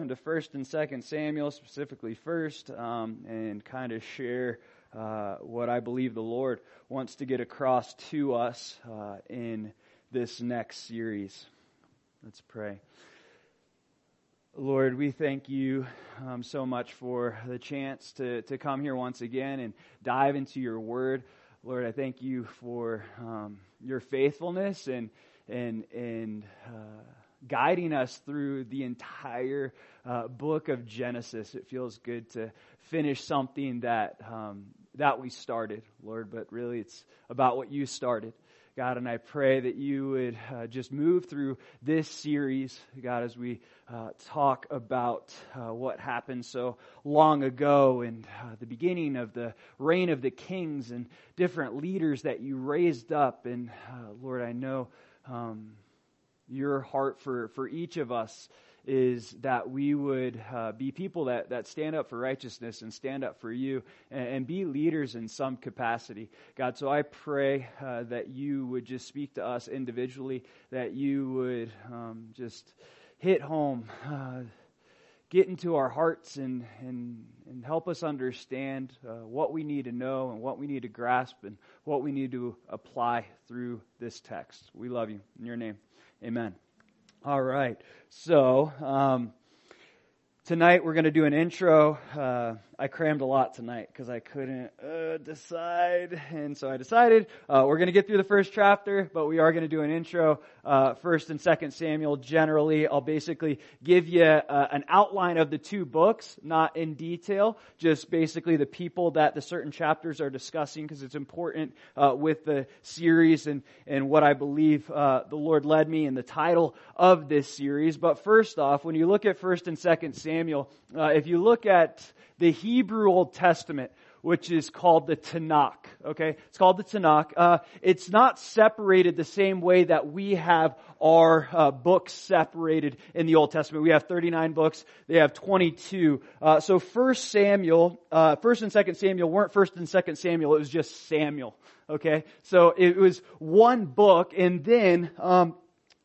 into First and Second Samuel, specifically First, um, and kind of share uh, what I believe the Lord wants to get across to us uh, in this next series. Let's pray. Lord, we thank you um, so much for the chance to, to come here once again and dive into your word. Lord, I thank you for um, your faithfulness and and and uh, guiding us through the entire uh, book of Genesis. It feels good to finish something that um, that we started, Lord, but really it's about what you started. God, and I pray that you would uh, just move through this series, God, as we uh, talk about uh, what happened so long ago and uh, the beginning of the reign of the kings and different leaders that you raised up. And uh, Lord, I know um, your heart for, for each of us is that we would uh, be people that, that stand up for righteousness and stand up for you and, and be leaders in some capacity. God, so I pray uh, that you would just speak to us individually, that you would um, just hit home, uh, get into our hearts and, and, and help us understand uh, what we need to know and what we need to grasp and what we need to apply through this text. We love you. In your name, amen. All right. So, um, tonight we're going to do an intro. Uh, I crammed a lot tonight because I couldn't uh, decide, and so I decided uh, we're going to get through the first chapter, but we are going to do an intro, uh, first and second Samuel. Generally, I'll basically give you uh, an outline of the two books, not in detail, just basically the people that the certain chapters are discussing, because it's important uh, with the series and and what I believe uh, the Lord led me in the title of this series. But first off, when you look at first and second Samuel, if you look at the Hebrew Old Testament, which is called the Tanakh. Okay, it's called the Tanakh. Uh, it's not separated the same way that we have our uh, books separated in the Old Testament. We have 39 books; they have 22. Uh, so First Samuel, uh, First and Second Samuel weren't First and Second Samuel; it was just Samuel. Okay, so it was one book, and then um,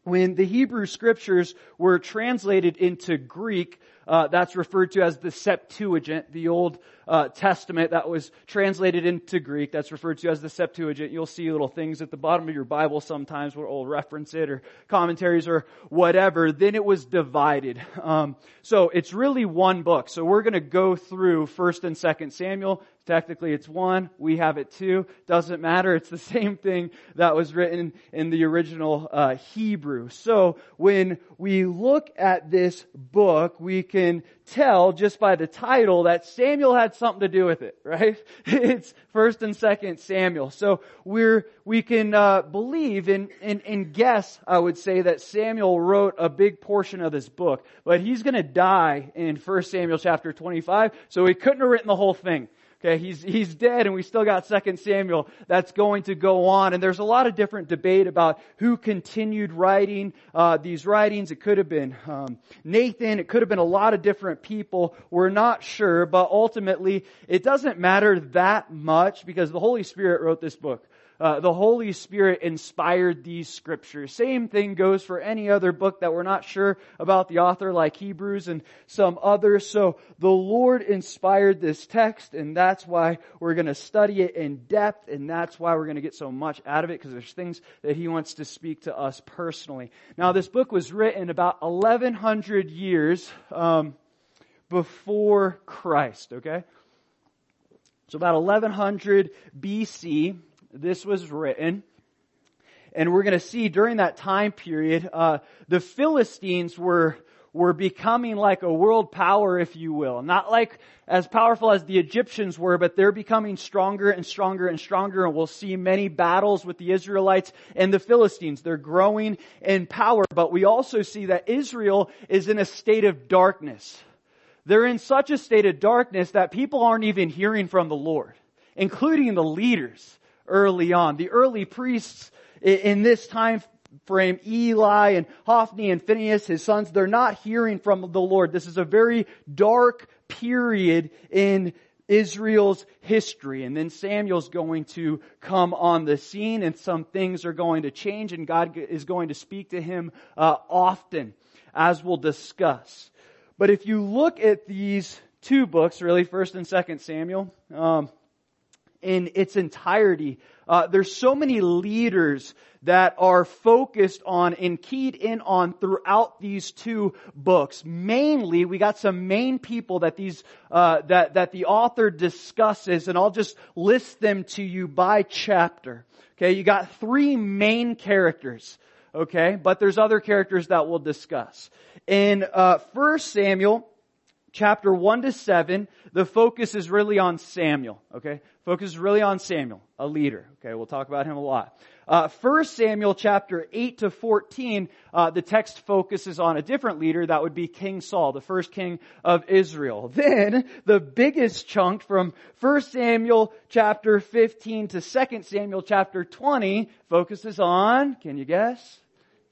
when the Hebrew scriptures were translated into Greek, uh, that's referred to as the Septuagint, the Old uh, Testament that was translated into Greek. That's referred to as the Septuagint. You'll see little things at the bottom of your Bible sometimes where will reference it or commentaries or whatever. Then it was divided. Um, so it's really one book. So we're going to go through First and Second Samuel. Technically, it's one. We have it two. Doesn't matter. It's the same thing that was written in the original uh, Hebrew. So when we look at this book, we can tell just by the title that Samuel had something to do with it, right? It's first and second Samuel. So we're, we can, uh, believe and, and, and guess, I would say, that Samuel wrote a big portion of this book, but he's gonna die in first Samuel chapter 25, so he couldn't have written the whole thing. Okay, he's, he's dead and we still got 2 Samuel that's going to go on. And there's a lot of different debate about who continued writing uh, these writings. It could have been um, Nathan. It could have been a lot of different people. We're not sure, but ultimately it doesn't matter that much because the Holy Spirit wrote this book uh, the Holy Spirit inspired these scriptures. Same thing goes for any other book that we're not sure about the author, like Hebrews and some others. So the Lord inspired this text, and that's why we're going to study it in depth, and that's why we're going to get so much out of it, because there's things that He wants to speak to us personally. Now, this book was written about 1100 years um, before Christ, okay? So about 1100 BC, this was written. And we're going to see during that time period, uh, the Philistines were were becoming like a world power, if you will. Not like as powerful as the Egyptians were, but they're becoming stronger and stronger and stronger. And we'll see many battles with the Israelites and the Philistines. They're growing in power, but we also see that Israel is in a state of darkness. They're in such a state of darkness that people aren't even hearing from the Lord, including the leaders early on. The early priests in this time frame, Eli and Hophni and Phineas, his sons, they're not hearing from the Lord. This is a very dark period in Israel's history. And then Samuel's going to come on the scene and some things are going to change and God is going to speak to him uh, often, as we'll discuss. But if you look at these two books, really, First and Second Samuel, um, in its entirety, uh, there's so many leaders that are focused on and keyed in on throughout these two books. Mainly, we got some main people that these uh, that that the author discusses, and I'll just list them to you by chapter. Okay, you got three main characters. Okay, but there's other characters that we'll discuss. In uh, First Samuel, chapter 1 to 7, the focus is really on Samuel, okay? Focus is really on Samuel, a leader, okay? We'll talk about him a lot. Uh, 1 Samuel chapter 8 to 14, uh, the text focuses on a different leader, that would be King Saul, the first king of Israel. Then, the biggest chunk from 1 Samuel chapter 15 to 2 Samuel chapter 20 focuses on, can you guess?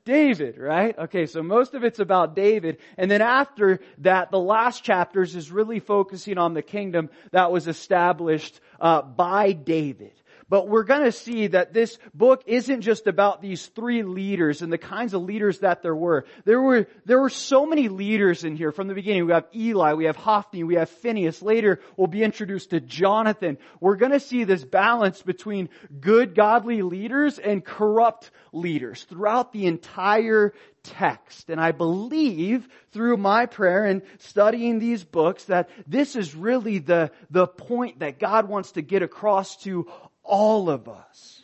David, right? Okay, so most of it's about David. And then after that, the last chapters is really focusing on the kingdom that was established uh, by David. But we're to see that this book isn't just about these three leaders and the kinds of leaders that there were. There were, there were so many leaders in here from the beginning. We have Eli, we have Hophni, we have Phineas. Later, we'll be introduced to Jonathan. We're to see this balance between good, godly leaders and corrupt leaders throughout the entire text. And I believe through my prayer and studying these books that this is really the, the point that God wants to get across to all of us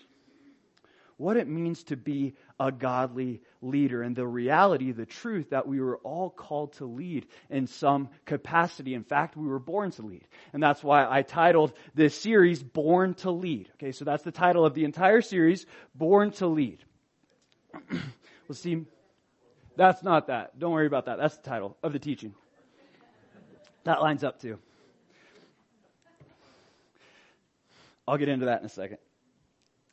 what it means to be a godly leader and the reality, the truth that we were all called to lead in some capacity. In fact, we were born to lead. And that's why I titled this series Born to Lead. Okay, so that's the title of the entire series, Born to Lead. we'll see. That's not that. Don't worry about that. That's the title of the teaching. That lines up too. I'll get into that in a second.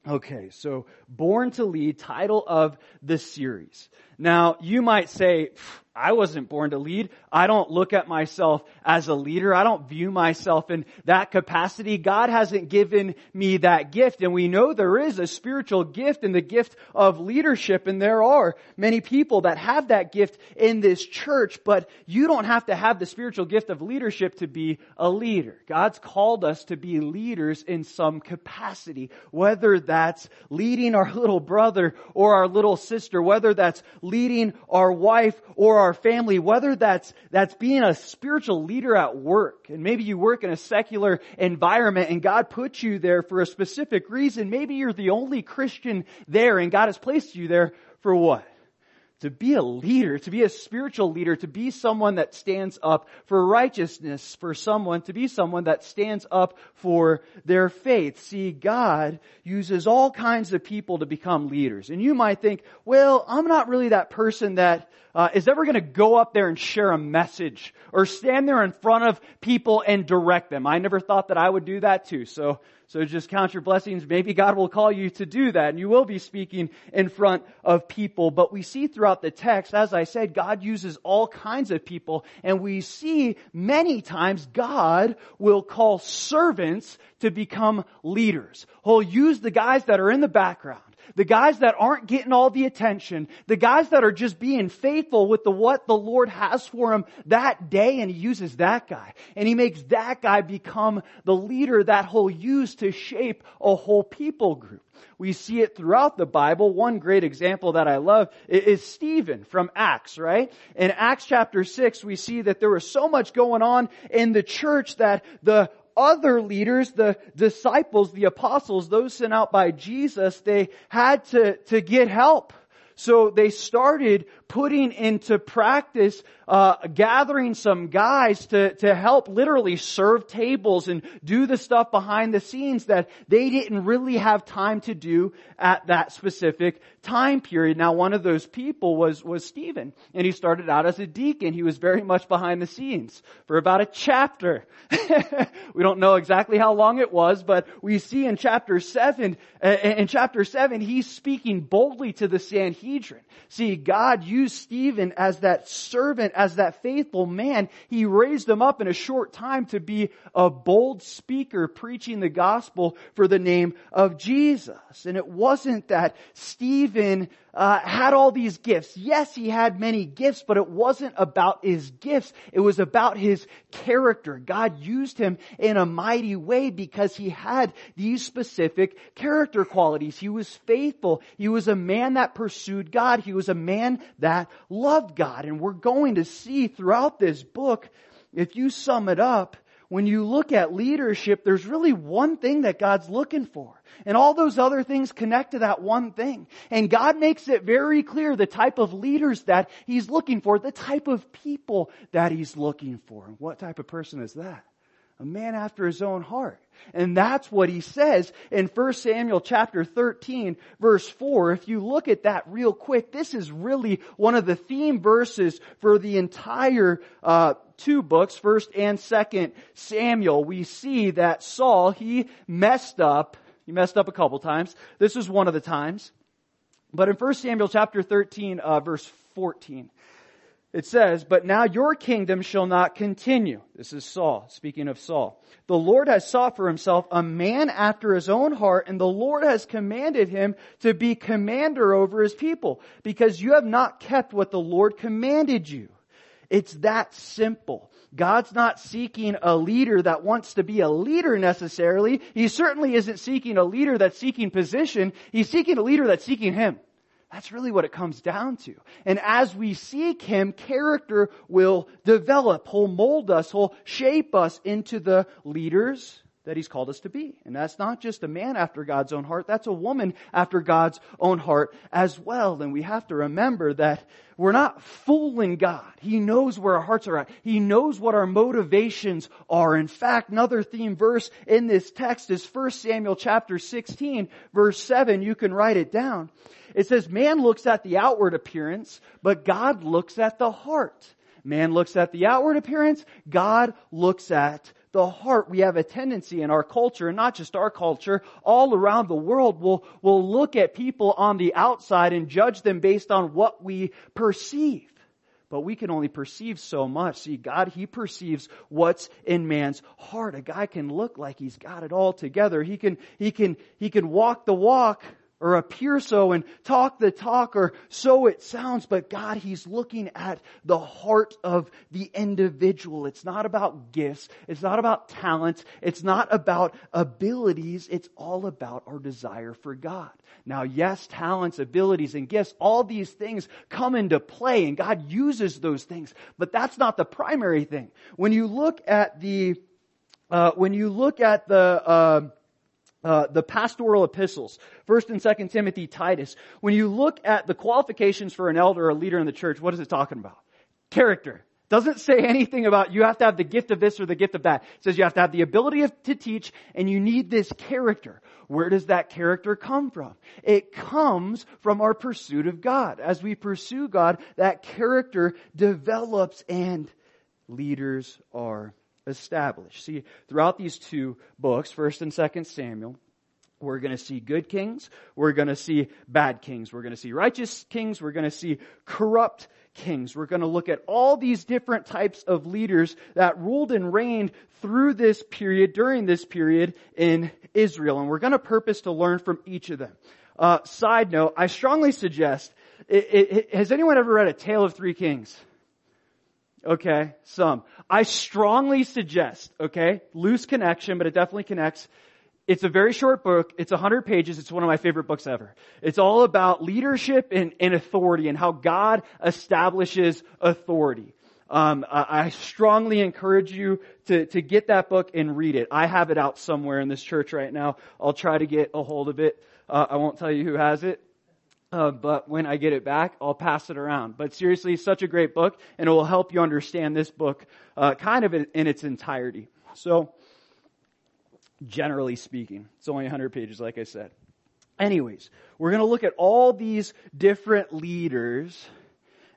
Okay, so Born to Lead, title of the series. Now, you might say, I wasn't born to lead. I don't look at myself as a leader. I don't view myself in that capacity. God hasn't given me that gift. And we know there is a spiritual gift in the gift of leadership. And there are many people that have that gift in this church, but you don't have to have the spiritual gift of leadership to be a leader. God's called us to be leaders in some capacity, whether that's leading our little brother or our little sister, whether that's leading our wife or our family, whether that's, that's being a spiritual leader at work, and maybe you work in a secular environment and God put you there for a specific reason. Maybe you're the only Christian there and God has placed you there for what? To be a leader, to be a spiritual leader, to be someone that stands up for righteousness, for someone, to be someone that stands up for their faith. See, God uses all kinds of people to become leaders. And you might think, well, I'm not really that person that uh, is ever going to go up there and share a message or stand there in front of people and direct them. I never thought that I would do that too. So so just count your blessings. Maybe God will call you to do that and you will be speaking in front of people. But we see throughout the text, as I said, God uses all kinds of people and we see many times God will call servants to become leaders. He'll use the guys that are in the background the guys that aren't getting all the attention, the guys that are just being faithful with the what the Lord has for them that day, and He uses that guy. And He makes that guy become the leader that He'll use to shape a whole people group. We see it throughout the Bible. One great example that I love is Stephen from Acts, right? In Acts chapter 6, we see that there was so much going on in the church that the other leaders, the disciples, the apostles, those sent out by Jesus, they had to, to get help. So they started putting into practice, uh, gathering some guys to, to help literally serve tables and do the stuff behind the scenes that they didn't really have time to do at that specific time period. Now one of those people was, was Stephen and he started out as a deacon. He was very much behind the scenes for about a chapter. we don't know exactly how long it was, but we see in chapter seven, uh, in chapter seven, he's speaking boldly to the Sanhedrin. See, God used Stephen as that servant, as that faithful man. He raised him up in a short time to be a bold speaker preaching the gospel for the name of Jesus. And it wasn't that Stephen uh, had all these gifts. Yes, he had many gifts, but it wasn't about his gifts. It was about his character. God used him in a mighty way because he had these specific character qualities. He was faithful. He was a man that pursued God. He was a man that loved God. And we're going to see throughout this book, if you sum it up, when you look at leadership, there's really one thing that God's looking for. And all those other things connect to that one thing. And God makes it very clear the type of leaders that He's looking for, the type of people that He's looking for. And what type of person is that? A man after his own heart. And that's what he says in 1 Samuel chapter 13 verse 4. If you look at that real quick, this is really one of the theme verses for the entire uh, two books, first and second Samuel. We see that Saul, he messed up he messed up a couple times. This is one of the times. But in 1 Samuel chapter 13, uh, verse 14, it says, But now your kingdom shall not continue. This is Saul, speaking of Saul. The Lord has sought for himself a man after his own heart, and the Lord has commanded him to be commander over his people, because you have not kept what the Lord commanded you. It's that simple. God's not seeking a leader that wants to be a leader necessarily. He certainly isn't seeking a leader that's seeking position. He's seeking a leader that's seeking Him. That's really what it comes down to. And as we seek Him, character will develop. He'll mold us. He'll shape us into the leaders that he's called us to be. And that's not just a man after God's own heart, that's a woman after God's own heart as well. And we have to remember that we're not fooling God. He knows where our hearts are at. He knows what our motivations are. In fact, another theme verse in this text is 1 Samuel chapter 16 verse 7. You can write it down. It says, man looks at the outward appearance, but God looks at the heart. Man looks at the outward appearance, God looks at the heart, we have a tendency in our culture, and not just our culture, all around the world, will will look at people on the outside and judge them based on what we perceive. But we can only perceive so much. See, God, He perceives what's in man's heart. A guy can look like he's got it all together. He can, he can, he can walk the walk, or appear so and talk the talk or so it sounds, but God, He's looking at the heart of the individual. It's not about gifts. It's not about talents. It's not about abilities. It's all about our desire for God. Now, yes, talents, abilities, and gifts, all these things come into play and God uses those things, but that's not the primary thing. When you look at the, uh, when you look at the, uh, uh, the pastoral epistles, First and Second Timothy, Titus. When you look at the qualifications for an elder or a leader in the church, what is it talking about? Character. Doesn't say anything about you have to have the gift of this or the gift of that. It says you have to have the ability to teach and you need this character. Where does that character come from? It comes from our pursuit of God. As we pursue God, that character develops and leaders are established. See, throughout these two books, 1st and 2nd Samuel, we're going to see good kings. We're going to see bad kings. We're going to see righteous kings. We're going to see corrupt kings. We're going to look at all these different types of leaders that ruled and reigned through this period, during this period in Israel. And we're going to purpose to learn from each of them. Uh, side note, I strongly suggest, it, it, has anyone ever read A Tale of Three Kings? Okay, some. I strongly suggest, okay, loose connection, but it definitely connects. It's a very short book. It's 100 pages. It's one of my favorite books ever. It's all about leadership and, and authority and how God establishes authority. Um, I strongly encourage you to, to get that book and read it. I have it out somewhere in this church right now. I'll try to get a hold of it. Uh, I won't tell you who has it. Uh, but when I get it back, I'll pass it around. But seriously, such a great book, and it will help you understand this book uh, kind of in, in, its entirety. So, generally speaking, it's only 100 pages, like I said. Anyways, we're going to look at all these different leaders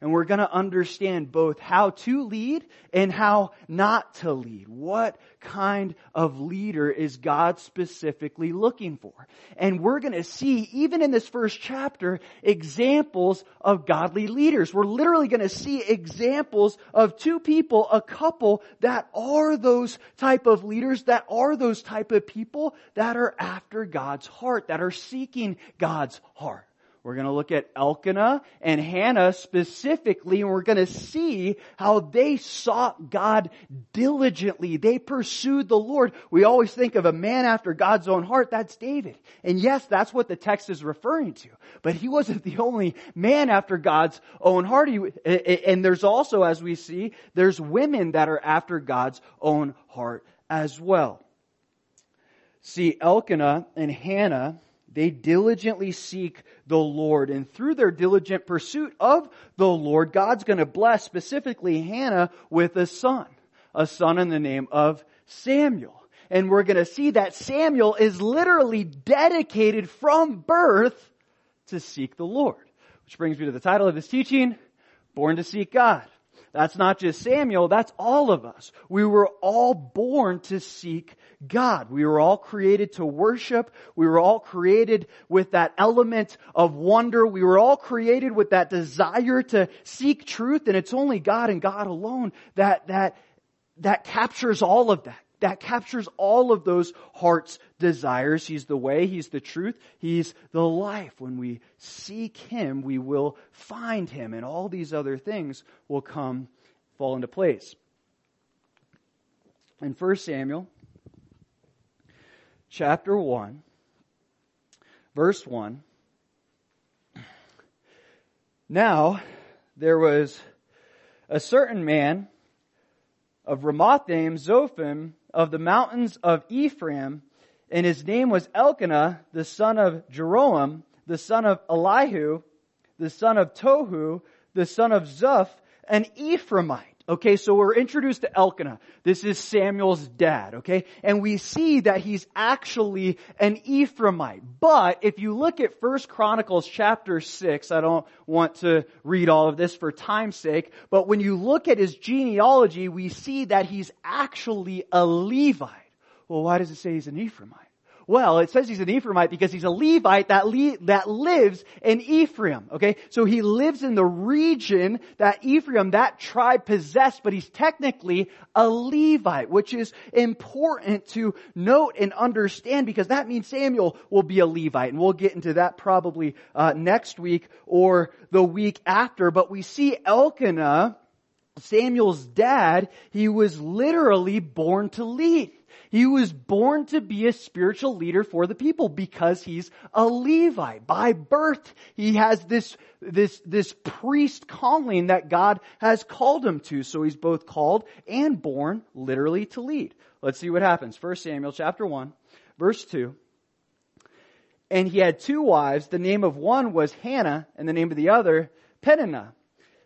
and we're going to understand both how to lead and how not to lead. What kind of leader is God specifically looking for? And we're going to see, even in this first chapter, examples of godly leaders. We're literally going to see examples of two people, a couple that are those type of leaders, that are those type of people that are after God's heart, that are seeking God's heart. We're going to look at Elkanah and Hannah specifically, and we're going to see how they sought God diligently. They pursued the Lord. We always think of a man after God's own heart. That's David. And yes, that's what the text is referring to. But he wasn't the only man after God's own heart. and there's also, as we see, there's women that are after God's own heart as well. See, Elkanah and Hannah, they diligently seek the Lord. And through their diligent pursuit of the Lord, God's going to bless specifically Hannah with a son, a son in the name of Samuel. And we're going to see that Samuel is literally dedicated from birth to seek the Lord. Which brings me to the title of this teaching, Born to Seek God. That's not just Samuel, that's all of us. We were all born to seek God. We were all created to worship. We were all created with that element of wonder. We were all created with that desire to seek truth and it's only God and God alone that, that, that captures all of that. That captures all of those heart's desires. He's the way, He's the truth, He's the life. When we seek Him, we will find Him and all these other things will come, fall into place. In 1 Samuel chapter 1, verse 1. Now, there was a certain man of Ramathaim, Zophim, of the mountains of Ephraim, and his name was Elkanah, the son of Jeroham, the son of Elihu, the son of Tohu, the son of Zuph, an Ephraimite. Okay, so we're introduced to Elkanah. This is Samuel's dad, okay? And we see that he's actually an Ephraimite. But if you look at First Chronicles chapter 6, I don't want to read all of this for time's sake, but when you look at his genealogy, we see that he's actually a Levite. Well, why does it say he's an Ephraimite? Well, it says he's an Ephraimite because he's a Levite that, le- that lives in Ephraim. Okay? So he lives in the region that Ephraim, that tribe possessed, but he's technically a Levite, which is important to note and understand because that means Samuel will be a Levite. And we'll get into that probably uh, next week or the week after. But we see Elkanah, Samuel's dad, he was literally born to lead. He was born to be a spiritual leader for the people because he's a Levite. By birth, he has this, this, this priest calling that God has called him to. So he's both called and born literally to lead. Let's see what happens. 1 Samuel chapter 1, verse 2. And he had two wives. The name of one was Hannah and the name of the other Peninnah.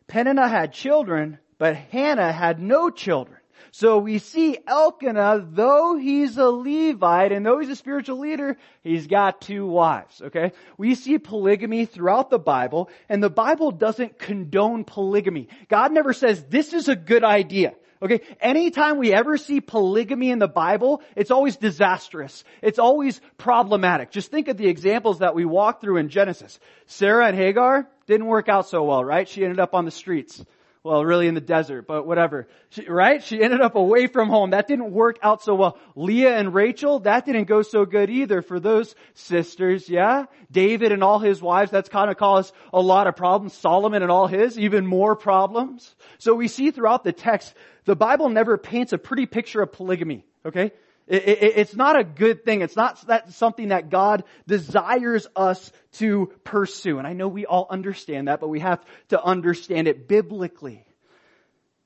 Peninnah had children, but Hannah had no children. So we see Elkanah, though he's a Levite and though he's a spiritual leader, he's got two wives, okay? We see polygamy throughout the Bible and the Bible doesn't condone polygamy. God never says this is a good idea. Okay, anytime we ever see polygamy in the Bible, it's always disastrous. It's always problematic. Just think of the examples that we walk through in Genesis. Sarah and Hagar didn't work out so well, right? She ended up on the streets well, really in the desert, but whatever. She, right? She ended up away from home. That didn't work out so well. Leah and Rachel, that didn't go so good either for those sisters, yeah? David and all his wives, that's kind of caused a lot of problems. Solomon and all his, even more problems. So we see throughout the text, the Bible never paints a pretty picture of polygamy, okay? It, it, it's not a good thing. It's not that something that God desires us to pursue. And I know we all understand that, but we have to understand it biblically.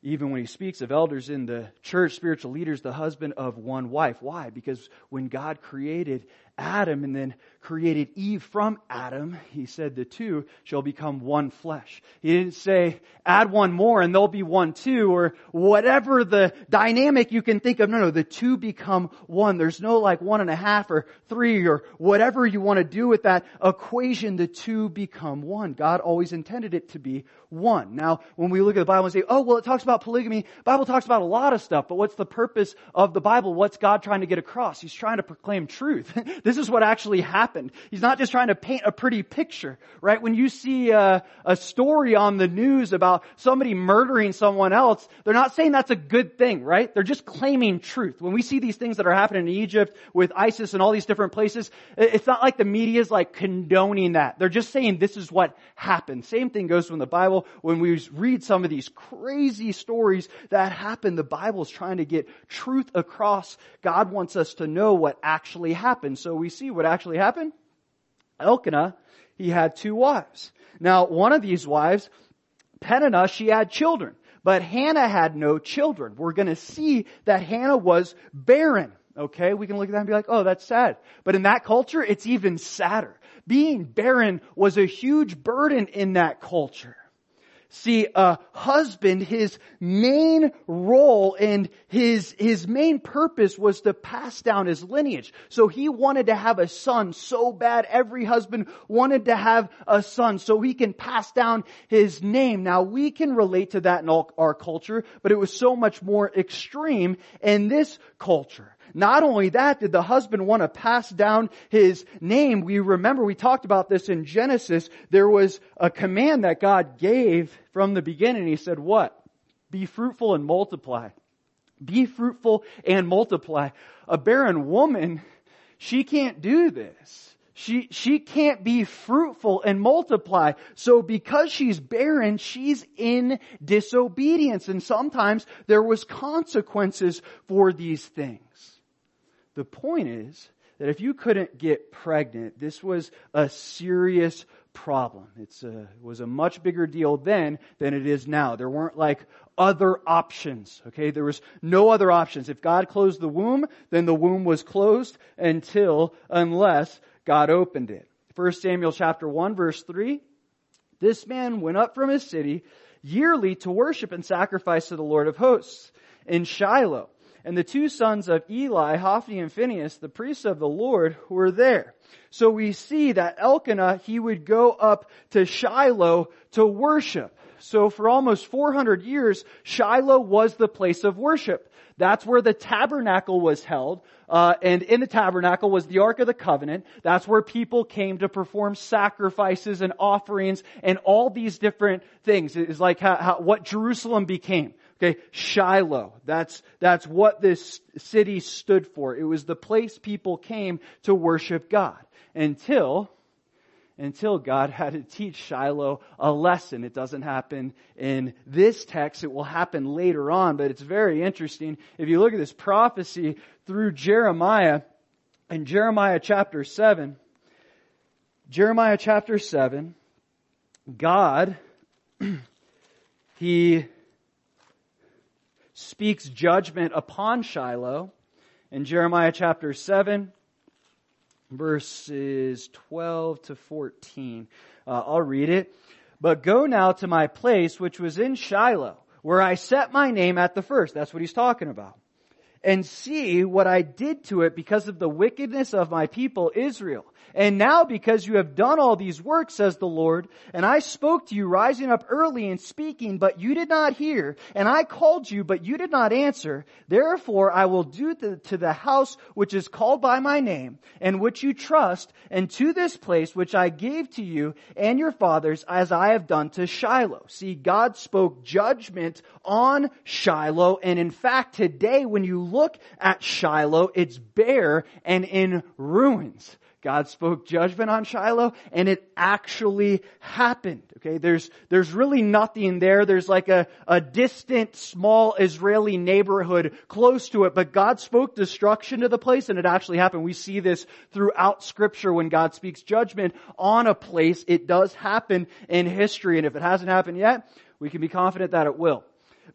Even when he speaks of elders in the church, spiritual leaders, the husband of one wife. Why? Because when God created Adam and then created Eve from Adam, he said the two shall become one flesh. He didn't say add one more and they'll be one too or whatever the dynamic you can think of. No, no, the two become one. There's no like one and a half or three or whatever you want to do with that equation. The two become one. God always intended it to be one. Now, when we look at the Bible and say, oh, well, it talks about polygamy. Bible talks about a lot of stuff, but what's the purpose of the Bible? What's God trying to get across? He's trying to proclaim truth. This is what actually happened. He's not just trying to paint a pretty picture, right? When you see a, a, story on the news about somebody murdering someone else, they're not saying that's a good thing, right? They're just claiming truth. When we see these things that are happening in Egypt with ISIS and all these different places, it's not like the media is like condoning that. They're just saying this is what happened. Same thing goes from the Bible. When we read some of these crazy stories that happen, the Bible is trying to get truth across. God wants us to know what actually happened. So we see what actually happened. Elkanah, he had two wives. Now, one of these wives, Peninnah, she had children, but Hannah had no children. We're going to see that Hannah was barren. Okay, we can look at that and be like, oh, that's sad. But in that culture, it's even sadder. Being barren was a huge burden in that culture. See, a husband, his main role and his, his main purpose was to pass down his lineage. So he wanted to have a son so bad. Every husband wanted to have a son so he can pass down his name. Now we can relate to that in all, our culture, but it was so much more extreme in this culture. Not only that, did the husband want to pass down his name. We remember we talked about this in Genesis. There was a command that God gave from the beginning. He said, what? Be fruitful and multiply. Be fruitful and multiply. A barren woman, she can't do this. She, she can't be fruitful and multiply. So because she's barren, she's in disobedience. And sometimes there was consequences for these things. The point is that if you couldn't get pregnant, this was a serious problem. It was a much bigger deal then than it is now. There weren't like other options. Okay, there was no other options. If God closed the womb, then the womb was closed until unless God opened it. 1 Samuel chapter 1 verse 3. This man went up from his city yearly to worship and sacrifice to the Lord of hosts in Shiloh and the two sons of Eli, Hophni and Phinehas, the priests of the Lord, were there. So we see that Elkanah, he would go up to Shiloh to worship. So for almost 400 years, Shiloh was the place of worship. That's where the tabernacle was held. Uh, and in the tabernacle was the Ark of the Covenant. That's where people came to perform sacrifices and offerings and all these different things. It's like how, how, what Jerusalem became. Okay, Shiloh. That's, that's what this city stood for. It was the place people came to worship God. Until, until God had to teach Shiloh a lesson. It doesn't happen in this text. It will happen later on, but it's very interesting. If you look at this prophecy through Jeremiah, in Jeremiah chapter 7, Jeremiah chapter 7, God, He speaks judgment upon Shiloh in Jeremiah chapter 7, verses 12 to 14. Uh, I'll read it. But go now to my place which was in Shiloh, where I set my name at the first. That's what he's talking about. And see what I did to it because of the wickedness of my people Israel and now because you have done all these works, says the Lord, and I spoke to you rising up early and speaking, but you did not hear, and I called you, but you did not answer, therefore I will do to, the house which is called by my name, and which you trust, and to this place which I gave to you and your fathers, as I have done to Shiloh. See, God spoke judgment on Shiloh, and in fact today when you look at Shiloh, it's bare and in ruins. God spoke judgment on Shiloh and it actually happened. Okay, there's, there's really nothing there. There's like a, a distant small Israeli neighborhood close to it, but God spoke destruction to the place and it actually happened. We see this throughout scripture when God speaks judgment on a place. It does happen in history and if it hasn't happened yet, we can be confident that it will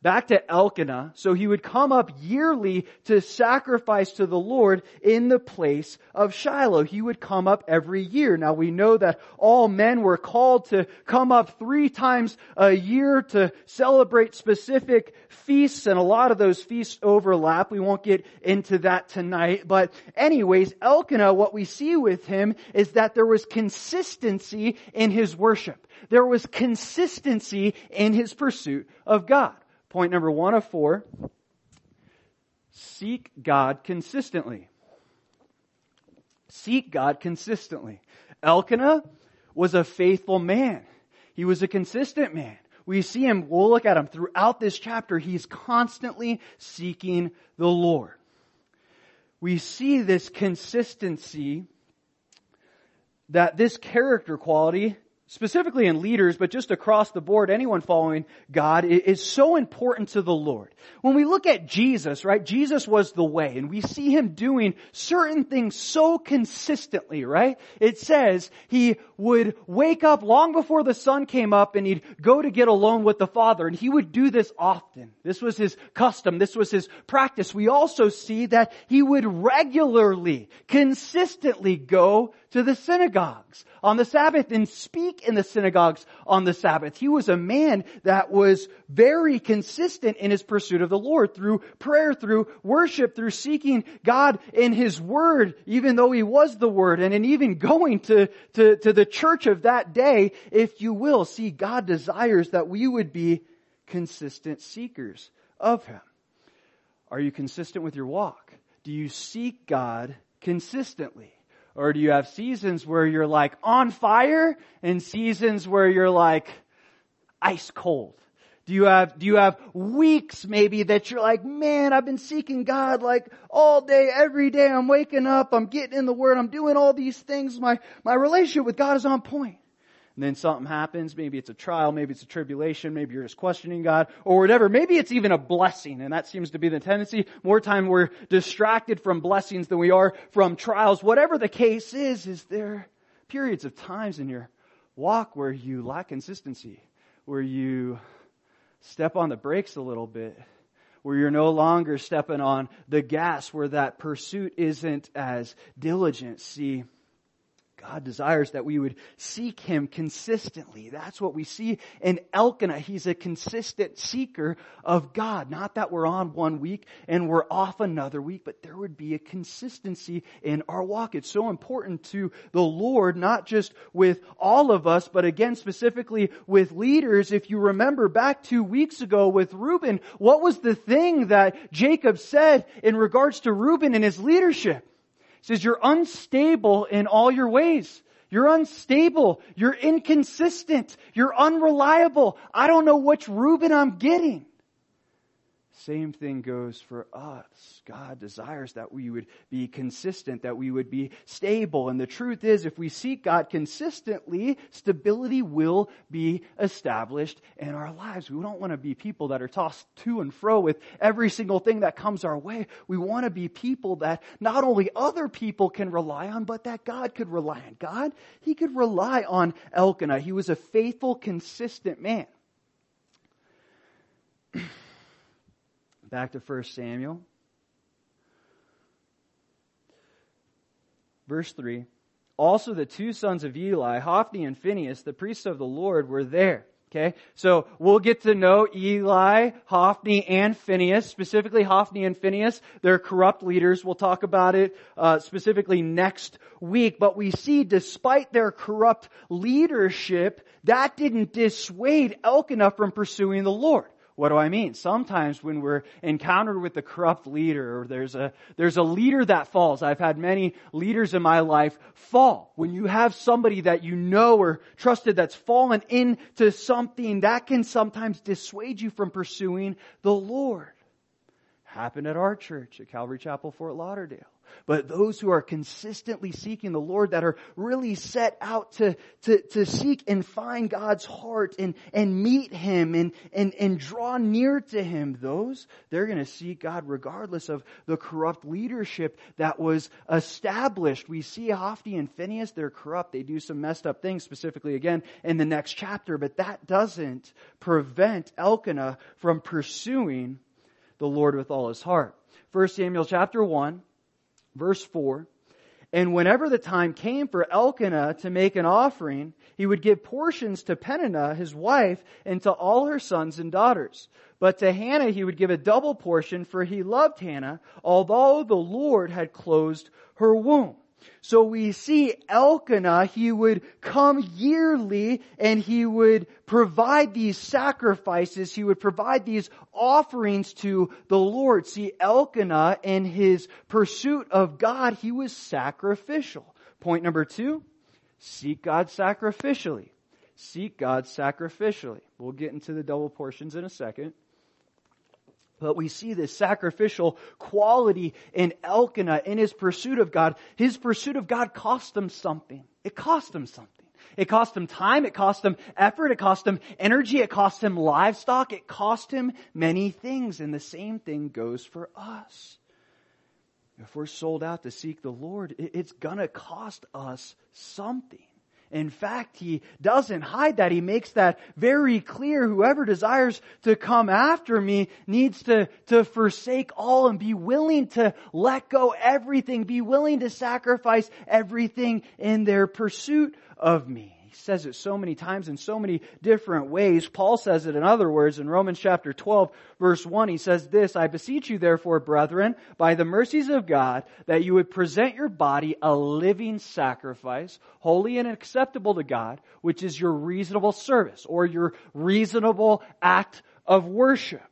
back to Elkanah. So he would come up yearly to sacrifice to the Lord in the place of Shiloh. He would come up every year. Now we know that all men were called to come up three times a year to celebrate specific feasts and a lot of those feasts overlap. We won't get into that tonight. But anyways, Elkanah, what we see with him is that there was consistency in his worship. There was consistency in his pursuit of God. Point number one of four seek God consistently. seek God consistently. Elkanah was a faithful man. He was a consistent man. We see him, we'll look at him throughout this chapter. He's constantly seeking the Lord. We see this consistency that this character quality specifically in leaders, but just across the board, anyone following God is so important to the Lord. When we look at Jesus, right, Jesus was the way, and we see him doing certain things so consistently, right? It says he would wake up long before the sun came up and he'd go to get alone with the Father, and he would do this often. This was his custom. This was his practice. We also see that he would regularly, consistently go to the synagogues on the Sabbath and speak in the synagogues on the Sabbath. He was a man that was very consistent in his pursuit of the Lord through prayer, through worship, through seeking God in His Word, even though He was the Word, and in even going to, to, to the church of that day, if you will. See, God desires that we would be consistent seekers of Him. Are you consistent with your walk? Do you seek God consistently? Or do you have seasons where you're like on fire and seasons where you're like ice cold? Do you have, do you have weeks maybe that you're like, man, I've been seeking God like all day, every day. I'm waking up. I'm getting in the Word. I'm doing all these things. My, my relationship with God is on point and then something happens. Maybe it's a trial, maybe it's a tribulation, maybe you're just questioning God, or whatever. Maybe it's even a blessing, and that seems to be the tendency. More time we're distracted from blessings than we are from trials. Whatever the case is, is there periods of times in your walk where you lack consistency, where you step on the brakes a little bit, where you're no longer stepping on the gas, where that pursuit isn't as diligent. See, God desires that we would seek Him consistently. That's what we see in Elkanah. He's a consistent seeker of God. Not that we're on one week and we're off another week, but there would be a consistency in our walk. It's so important to the Lord, not just with all of us, but again, specifically with leaders. If you remember back two weeks ago with Reuben, what was the thing that Jacob said in regards to Reuben and his leadership? Says you're unstable in all your ways. You're unstable. You're inconsistent. You're unreliable. I don't know which Reuben I'm getting. Same thing goes for us. God desires that we would be consistent, that we would be stable. And the truth is, if we seek God consistently, stability will be established in our lives. We don't want to be people that are tossed to and fro with every single thing that comes our way. We want to be people that not only other people can rely on, but that God could rely on. God, He could rely on Elkanah. He was a faithful, consistent man. Back to 1 Samuel. Verse 3. Also the two sons of Eli, Hophni and Phinehas, the priests of the Lord, were there. Okay, so we'll get to know Eli, Hophni, and Phineas. Specifically, Hophni and Phineas, they're corrupt leaders. We'll talk about it uh, specifically next week. But we see, despite their corrupt leadership, that didn't dissuade Elkanah from pursuing the Lord. What do I mean? Sometimes when we're encountered with a corrupt leader or there's a, there's a leader that falls. I've had many leaders in my life fall. When you have somebody that you know or trusted that's fallen into something, that can sometimes dissuade you from pursuing the Lord. Happened at our church at Calvary Chapel, Fort Lauderdale but those who are consistently seeking the Lord, that are really set out to, to, to seek and find God's heart and, and meet Him and, and, and draw near to Him, those, they're going to seek God regardless of the corrupt leadership that was established. We see Hophni and Phineas, they're corrupt. They do some messed up things, specifically again in the next chapter, but that doesn't prevent Elkanah from pursuing the Lord with all his heart. 1 Samuel chapter 1, Verse 4. And whenever the time came for Elkanah to make an offering, he would give portions to Peninnah, his wife, and to all her sons and daughters. But to Hannah he would give a double portion, for he loved Hannah, although the Lord had closed her womb. So we see Elkanah, he would come yearly and he would provide these sacrifices, he would provide these offerings to the Lord. See, Elkanah in his pursuit of God, he was sacrificial. Point number two, seek God sacrificially. Seek God sacrificially. We'll get into the double portions in a second. But we see this sacrificial quality in Elkanah in his pursuit of God. His pursuit of God cost him something. It cost him something. It cost him time, it cost him effort, it cost him energy, it cost him livestock, it cost him many things. And the same thing goes for us. If we're sold out to seek the Lord, it's gonna cost us something. In fact, he doesn't hide that. He makes that very clear. Whoever desires to come after me needs to, to forsake all and be willing to let go everything, be willing to sacrifice everything in their pursuit of me says it so many times in so many different ways. Paul says it in other words in Romans chapter 12 verse 1. He says this, I beseech you therefore, brethren, by the mercies of God, that you would present your body a living sacrifice, holy and acceptable to God, which is your reasonable service or your reasonable act of worship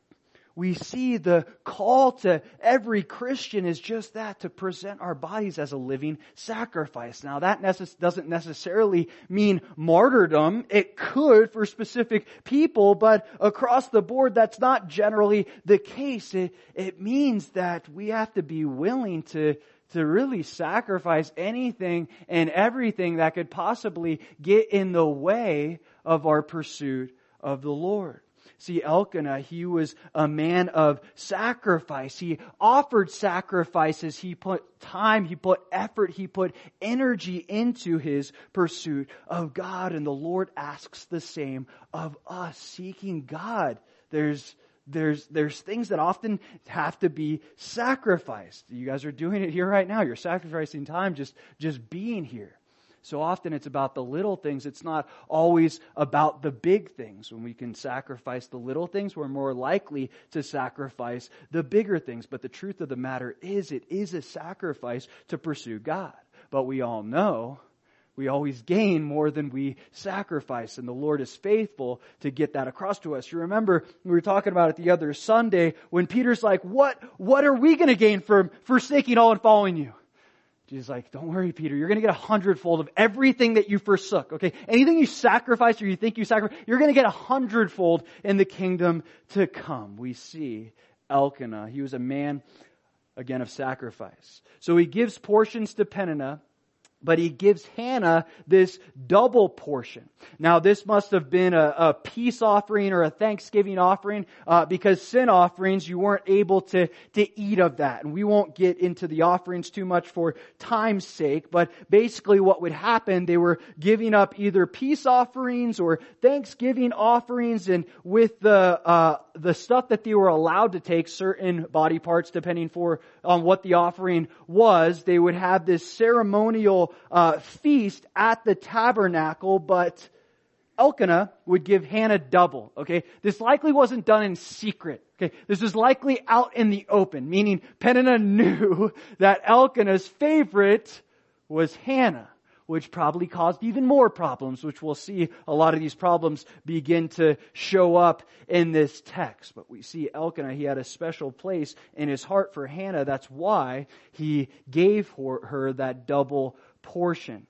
we see the call to every Christian is just that, to present our bodies as a living sacrifice. Now that necess- doesn't necessarily mean martyrdom. It could for specific people, but across the board, that's not generally the case. It, it means that we have to be willing to to really sacrifice anything and everything that could possibly get in the way of our pursuit of the Lord. See, Elkanah, he was a man of sacrifice. He offered sacrifices. He put time, he put effort, he put energy into his pursuit of God. And the Lord asks the same of us, seeking God. There's there's there's things that often have to be sacrificed. You guys are doing it here right now. You're sacrificing time just just being here. So often it's about the little things. It's not always about the big things. When we can sacrifice the little things, we're more likely to sacrifice the bigger things. But the truth of the matter is, it is a sacrifice to pursue God. But we all know we always gain more than we sacrifice, and the Lord is faithful to get that across to us. You remember we were talking about it the other Sunday when Peter's like, "What? What are we going to gain from forsaking all and following you?" Jesus like, don't worry, Peter. You're going to get a hundredfold of everything that you forsook. Okay. Anything you sacrifice or you think you sacrifice, you're going to get a hundredfold in the kingdom to come. We see Elkanah. He was a man, again, of sacrifice. So he gives portions to Peninnah but he gives Hannah this double portion. Now, this must have been a, a peace offering or a thanksgiving offering, uh, because sin offerings you weren't able to to eat of that, and we won't get into the offerings too much for time's sake. But basically, what would happen? They were giving up either peace offerings or thanksgiving offerings, and with the uh, the stuff that they were allowed to take, certain body parts, depending for on what the offering was, they would have this ceremonial uh, feast at the tabernacle, but Elkanah would give Hannah double, okay? This likely wasn't done in secret, okay? This was likely out in the open, meaning Peninnah knew that Elkanah's favorite was Hannah which probably caused even more problems, which we'll see a lot of these problems begin to show up in this text. But we see Elkanah, he had a special place in his heart for Hannah. That's why he gave her that double portion.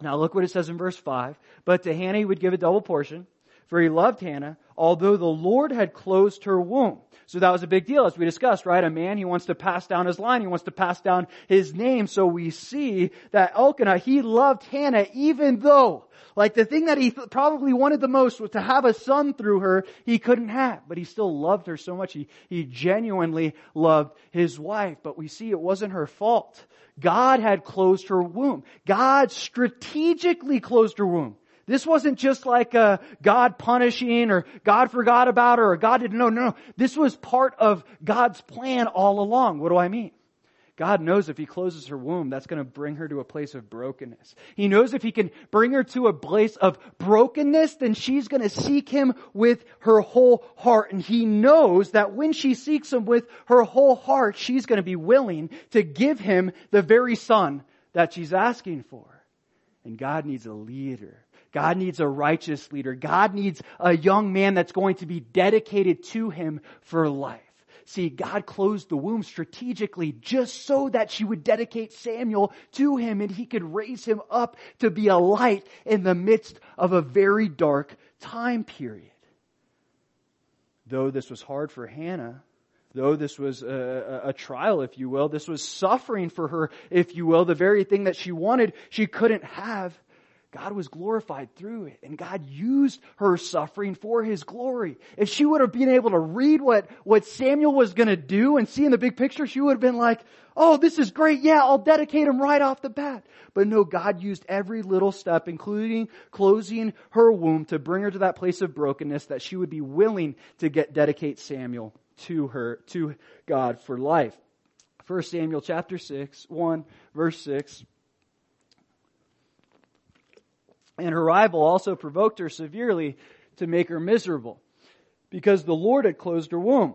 Now look what it says in verse 5. But to Hannah he would give a double portion, for he loved Hannah, although the Lord had closed her womb. So that was a big deal as we discussed, right? A man, he wants to pass down his line. He wants to pass down his name. So we see that Elkanah, he loved Hannah even though, like the thing that he th- probably wanted the most was to have a son through her, he couldn't have. But he still loved her so much. He, he genuinely loved his wife. But we see it wasn't her fault. God had closed her womb. God strategically closed her womb. This wasn't just like a God punishing or God forgot about her or God didn't know. No, no. This was part of God's plan all along. What do I mean? God knows if he closes her womb, that's going to bring her to a place of brokenness. He knows if he can bring her to a place of brokenness, then she's going to seek him with her whole heart. And he knows that when she seeks him with her whole heart, she's going to be willing to give him the very son that she's asking for. And God needs a leader. God needs a righteous leader. God needs a young man that's going to be dedicated to him for life. See, God closed the womb strategically just so that she would dedicate Samuel to him and he could raise him up to be a light in the midst of a very dark time period. Though this was hard for Hannah, though this was a, a, trial, if you will, this was suffering for her, if you will, the very thing that she wanted, she couldn't have. God was glorified through it and God used her suffering for His glory. If she would have been able to read what, what Samuel was gonna do and see in the big picture, she would have been like, oh, this is great. Yeah, I'll dedicate him right off the bat. But no, God used every little step, including closing her womb to bring her to that place of brokenness that she would be willing to get, dedicate Samuel to her, to God for life. 1 Samuel chapter 6, 1 verse 6. And her rival also provoked her severely to make her miserable because the Lord had closed her womb.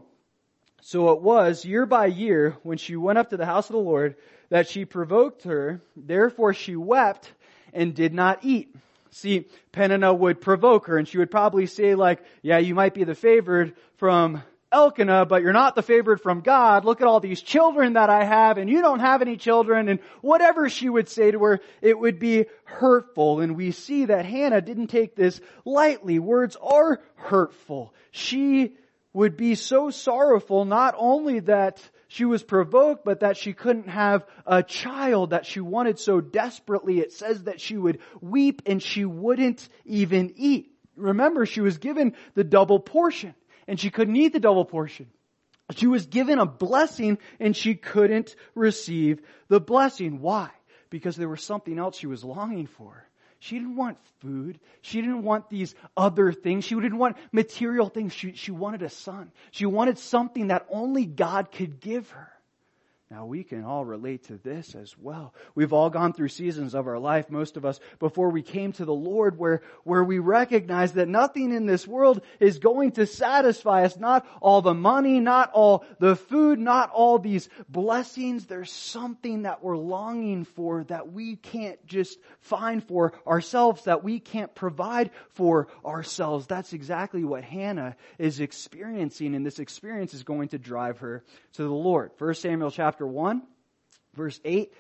So it was year by year when she went up to the house of the Lord that she provoked her. Therefore she wept and did not eat. See, Peninnah would provoke her and she would probably say like, yeah, you might be the favored from Elkanah, but you're not the favored from God. Look at all these children that I have and you don't have any children and whatever she would say to her, it would be hurtful. And we see that Hannah didn't take this lightly. Words are hurtful. She would be so sorrowful not only that she was provoked, but that she couldn't have a child that she wanted so desperately. It says that she would weep and she wouldn't even eat. Remember, she was given the double portion and she couldn't eat the double portion. She was given a blessing and she couldn't receive the blessing. Why? Because there was something else she was longing for. She didn't want food. She didn't want these other things. She didn't want material things. She, she wanted a son. She wanted something that only God could give her. Now we can all relate to this as well. We've all gone through seasons of our life, most of us, before we came to the Lord where, where we recognize that nothing in this world is going to satisfy us. Not all the money, not all the food, not all these blessings. There's something that we're longing for that we can't just find for ourselves, that we can't provide for ourselves. That's exactly what Hannah is experiencing and this experience is going to drive her to the Lord. First Samuel chapter chapter 1, verse 8.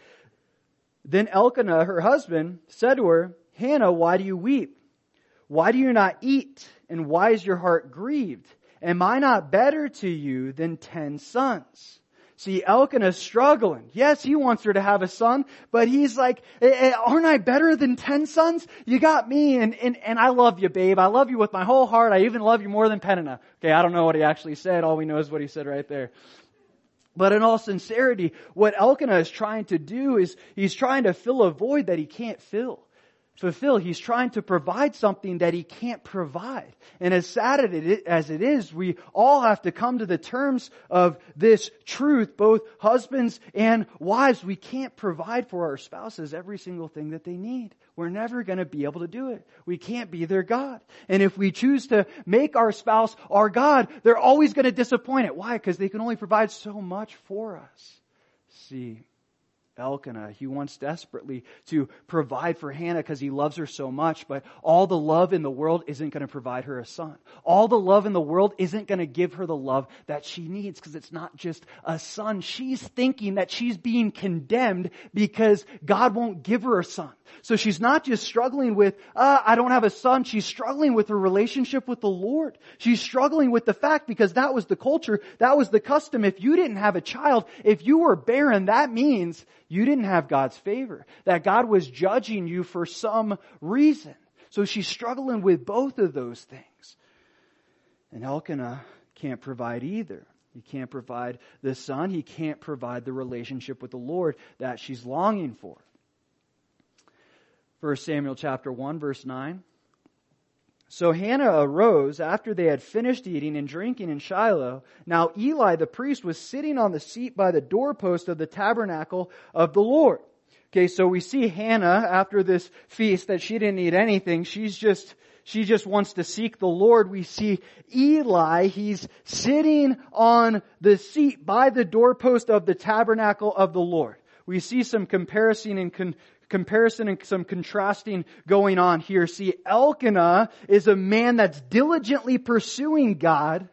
Then Elkanah, her husband, said to her, Hannah, why do you weep? Why do you not eat? And why is your heart grieved? Am I not better to you than ten sons? See, Elkanah's struggling. Yes, he wants her to have a son, but he's like, aren't I better than ten sons? You got me and, and, and I love you, babe. I love you with my whole heart. I even love you more than Peninnah. Okay, I don't know what he actually said. All we know is what he said right there. But in all sincerity, what Elkanah is trying to do is he's trying to fill a void that he can't fill fulfill. He's trying to provide something that he can't provide. And as sad as it is, we all have to come to the terms of this truth, both husbands and wives. We can't provide for our spouses every single thing that they need. We're never going to be able to do it. We can't be their God. And if we choose to make our spouse our God, they're always going to disappoint it. Why? Because they can only provide so much for us. See, Elkanah. He wants desperately to provide for Hannah because he loves her so much, but all the love in the world isn't going to provide her a son. All the love in the world isn't going to give her the love that she needs because it's not just a son. She's thinking that she's being condemned because God won't give her a son. So she's not just struggling with, uh, I don't have a son. She's struggling with her relationship with the Lord. She's struggling with the fact because that was the culture, that was the custom. If you didn't have a child, if you were barren, that means you didn't have God's favor. That God was judging you for some reason. So she's struggling with both of those things. And Elkanah can't provide either. He can't provide the son. He can't provide the relationship with the Lord that she's longing for. 1 Samuel chapter 1 verse 9. So Hannah arose after they had finished eating and drinking in Shiloh. Now Eli the priest was sitting on the seat by the doorpost of the tabernacle of the Lord. Okay, so we see Hannah after this feast that she didn't eat anything. She's just, she just wants to seek the Lord. We see Eli, he's sitting on the seat by the doorpost of the tabernacle of the Lord. we see some comparison and con- comparison and some contrasting going on here. See, Elkanah is a man that's diligently pursuing God.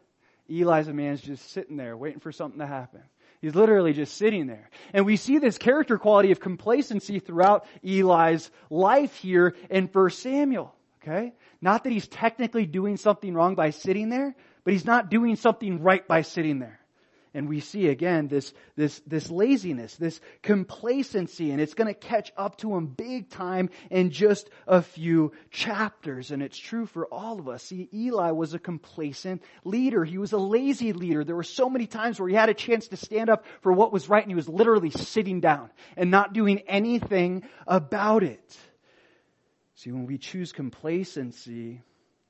Eli's a man just sitting there waiting for something to happen. He's literally just sitting there. And we see this character quality of complacency throughout Eli's life here in 1 Samuel. Okay? Not that he's technically doing something wrong by sitting there, but he's not doing something right by sitting there. And we see again this, this, this laziness, this complacency, and it's to catch up to him big time in just a few chapters. And it's true for all of us. See, Eli was a complacent leader. He was a lazy leader. There were so many times where he had a chance to stand up for what was right, and he was literally sitting down and not doing anything about it. See, when we choose complacency,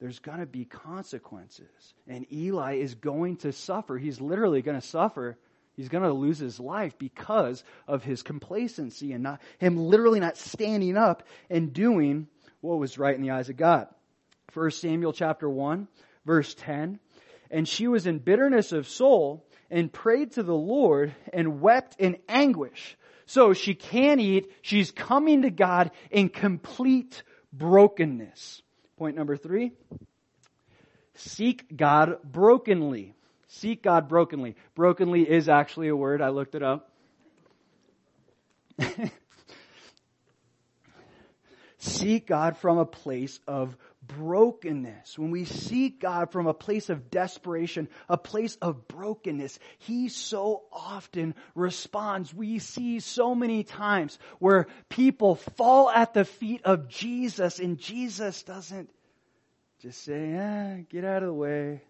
there's going to be consequences. And Eli is going to suffer. He's literally going to suffer. He's going to lose his life because of his complacency and not him literally not standing up and doing what was right in the eyes of God. 1 Samuel chapter 1 verse 10. And she was in bitterness of soul and prayed to the Lord and wept in anguish. So she can't eat. She's coming to God in complete brokenness. Point number three. Seek God brokenly. Seek God brokenly. Brokenly is actually a word. I looked it up. Seek God from a place of brokenness. When we seek God from a place of desperation, a place of brokenness, He so often responds. We see so many times where people fall at the feet of Jesus and Jesus doesn't just say, eh, get out of the way.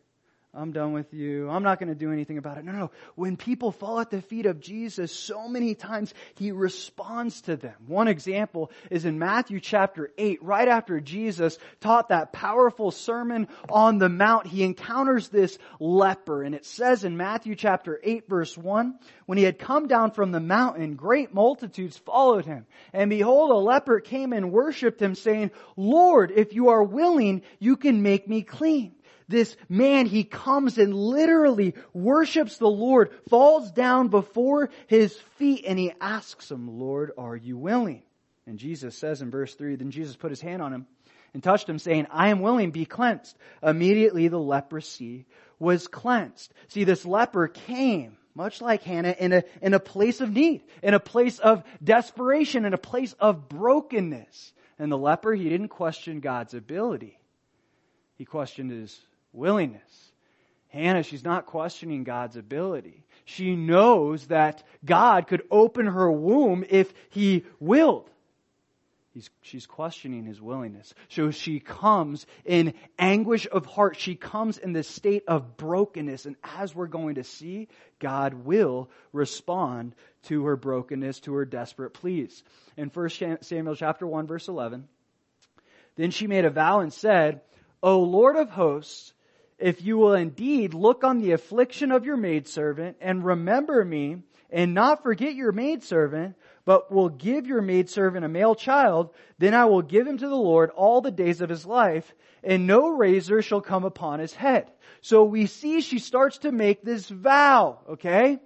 I'm done with you. I'm not going to do anything about it. No, no. When people fall at the feet of Jesus, so many times he responds to them. One example is in Matthew chapter 8, right after Jesus taught that powerful sermon on the mount, he encounters this leper. And it says in Matthew chapter 8 verse 1, when he had come down from the mountain, great multitudes followed him. And behold, a leper came and worshipped him saying, Lord, if you are willing, you can make me clean this man, he comes and literally worships the Lord, falls down before his feet, and he asks him, Lord, are you willing? And Jesus says in verse 3, then Jesus put his hand on him and touched him, saying, I am willing, be cleansed. Immediately the leprosy was cleansed. See, this leper came much like Hannah, in a, in a place of need, in a place of desperation, in a place of brokenness. And the leper, he didn't question God's ability. He questioned his willingness. Hannah, she's not questioning God's ability. She knows that God could open her womb if he willed. He's, she's questioning his willingness. So she comes in anguish of heart. She comes in this state of brokenness. And as we're going to see, God will respond to her brokenness, to her desperate pleas. In 1 Samuel chapter 1 verse 11, then she made a vow and said, O Lord of hosts, if you will indeed look on the affliction of your maidservant and remember me and not forget your maidservant, but will give your maidservant a male child, then I will give him to the Lord all the days of his life, and no razor shall come upon his head. So we see she starts to make this vow, okay?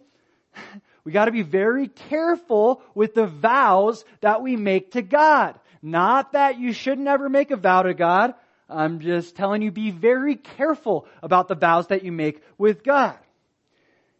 We gotta be very careful with the vows that we make to God. Not that you should never make a vow to God, I'm just telling you, be very careful about the vows that you make with God.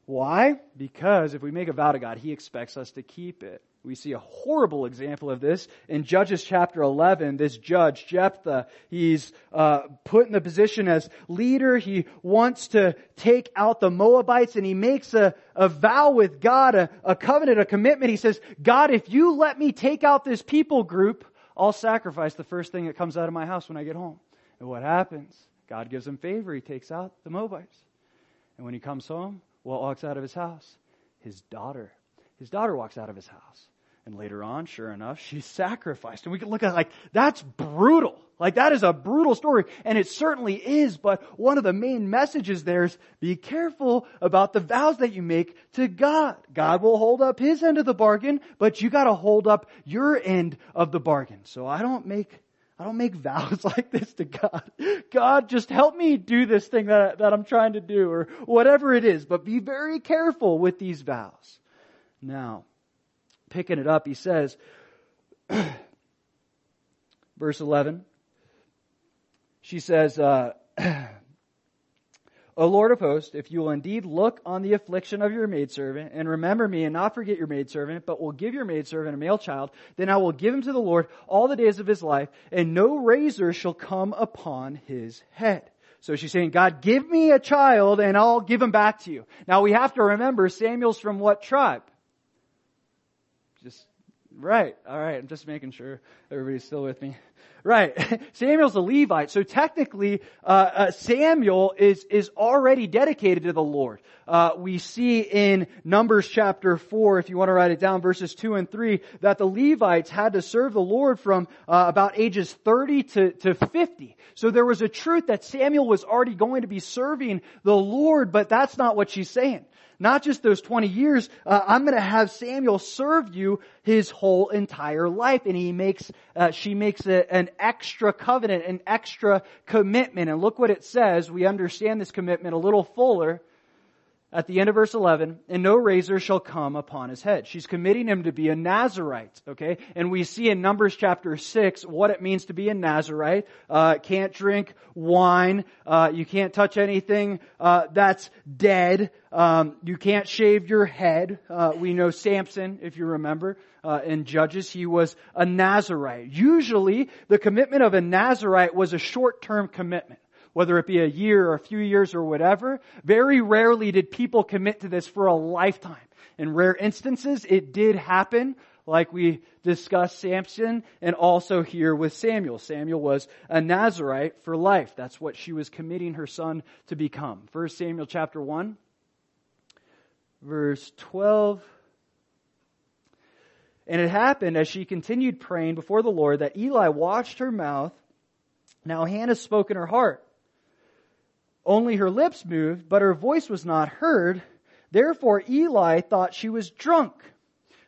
Why? Because if we make a vow to God, He expects us to keep it. We see a horrible example of this in Judges chapter 11. This judge, Jephthah, he's uh, put in the position as leader. He wants to take out the Moabites and he makes a, a vow with God, a, a covenant, a commitment. He says, God, if you let me take out this people group, I'll sacrifice the first thing that comes out of my house when I get home. And what happens? God gives him favor. He takes out the Moabites. And when he comes home, what walks out of his house? His daughter. His daughter walks out of his house. And later on, sure enough, she's sacrificed. And we can look at like, that's brutal. Like that is a brutal story. And it certainly is, but one of the main messages there is be careful about the vows that you make to God. God will hold up his end of the bargain, but you gotta hold up your end of the bargain. So I don't make I don't make vows like this to God. God, just help me do this thing that, that I'm trying to do or whatever it is, but be very careful with these vows. Now, picking it up, he says, verse 11, she says, uh, O Lord of hosts, if you will indeed look on the affliction of your maidservant and remember me and not forget your maidservant, but will give your maidservant a male child, then I will give him to the Lord all the days of his life and no razor shall come upon his head. So she's saying, God, give me a child and I'll give him back to you. Now we have to remember Samuel's from what tribe? Just, right. All right. I'm just making sure everybody's still with me. Right. Samuel's a Levite. So technically, uh, uh, Samuel is, is already dedicated to the Lord. Uh, we see in Numbers chapter 4, if you want to write it down, verses 2 and 3, that the Levites had to serve the Lord from uh, about ages 30 to, to 50. So there was a truth that Samuel was already going to be serving the Lord, but that's not what she's saying. Not just those 20 years, uh, I'm going to have Samuel serve you his whole entire life. And he makes, uh, she makes a, an extra covenant, an extra commitment. And look what it says. We understand this commitment a little fuller at the end of verse 11, and no razor shall come upon his head. She's committing him to be a Nazarite, okay? And we see in Numbers chapter 6 what it means to be a Nazarite. Uh, can't drink wine. Uh, you can't touch anything uh, that's dead. Um, you can't shave your head. Uh, we know Samson, if you remember, uh, in Judges, he was a Nazarite. Usually, the commitment of a Nazarite was a short-term commitment whether it be a year or a few years or whatever. Very rarely did people commit to this for a lifetime. In rare instances, it did happen, like we discussed Samson and also here with Samuel. Samuel was a Nazarite for life. That's what she was committing her son to become. First Samuel chapter 1, verse 12. And it happened as she continued praying before the Lord that Eli watched her mouth. Now Hannah spoke in her heart. Only her lips moved, but her voice was not heard. Therefore Eli thought she was drunk.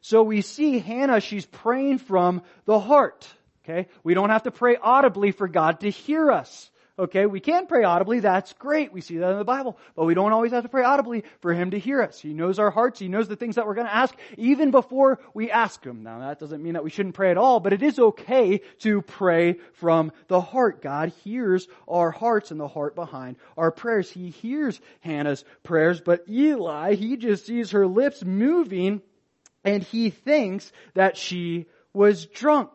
So we see Hannah, she's praying from the heart. Okay? We don't have to pray audibly for God to hear us. Okay, we can pray audibly. That's great. We see that in the Bible. But we don't always have to pray audibly for Him to hear us. He knows our hearts. He knows the things that we're going to ask even before we ask Him. Now that doesn't mean that we shouldn't pray at all, but it is okay to pray from the heart. God hears our hearts and the heart behind our prayers. He hears Hannah's prayers, but Eli, he just sees her lips moving and he thinks that she was drunk.